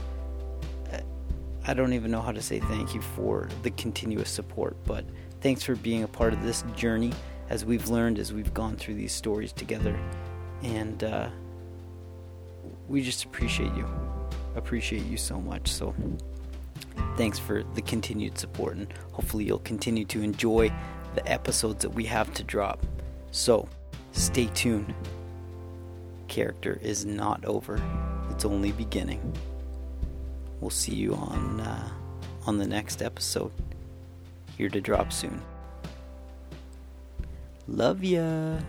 I don't even know how to say thank you for the continuous support, but thanks for being a part of this journey as we've learned as we've gone through these stories together. And uh, we just appreciate you. Appreciate you so much. So thanks for the continued support, and hopefully, you'll continue to enjoy the episodes that we have to drop. So stay tuned. Character is not over, it's only beginning. We'll see you on uh, on the next episode. Here to drop soon. Love ya.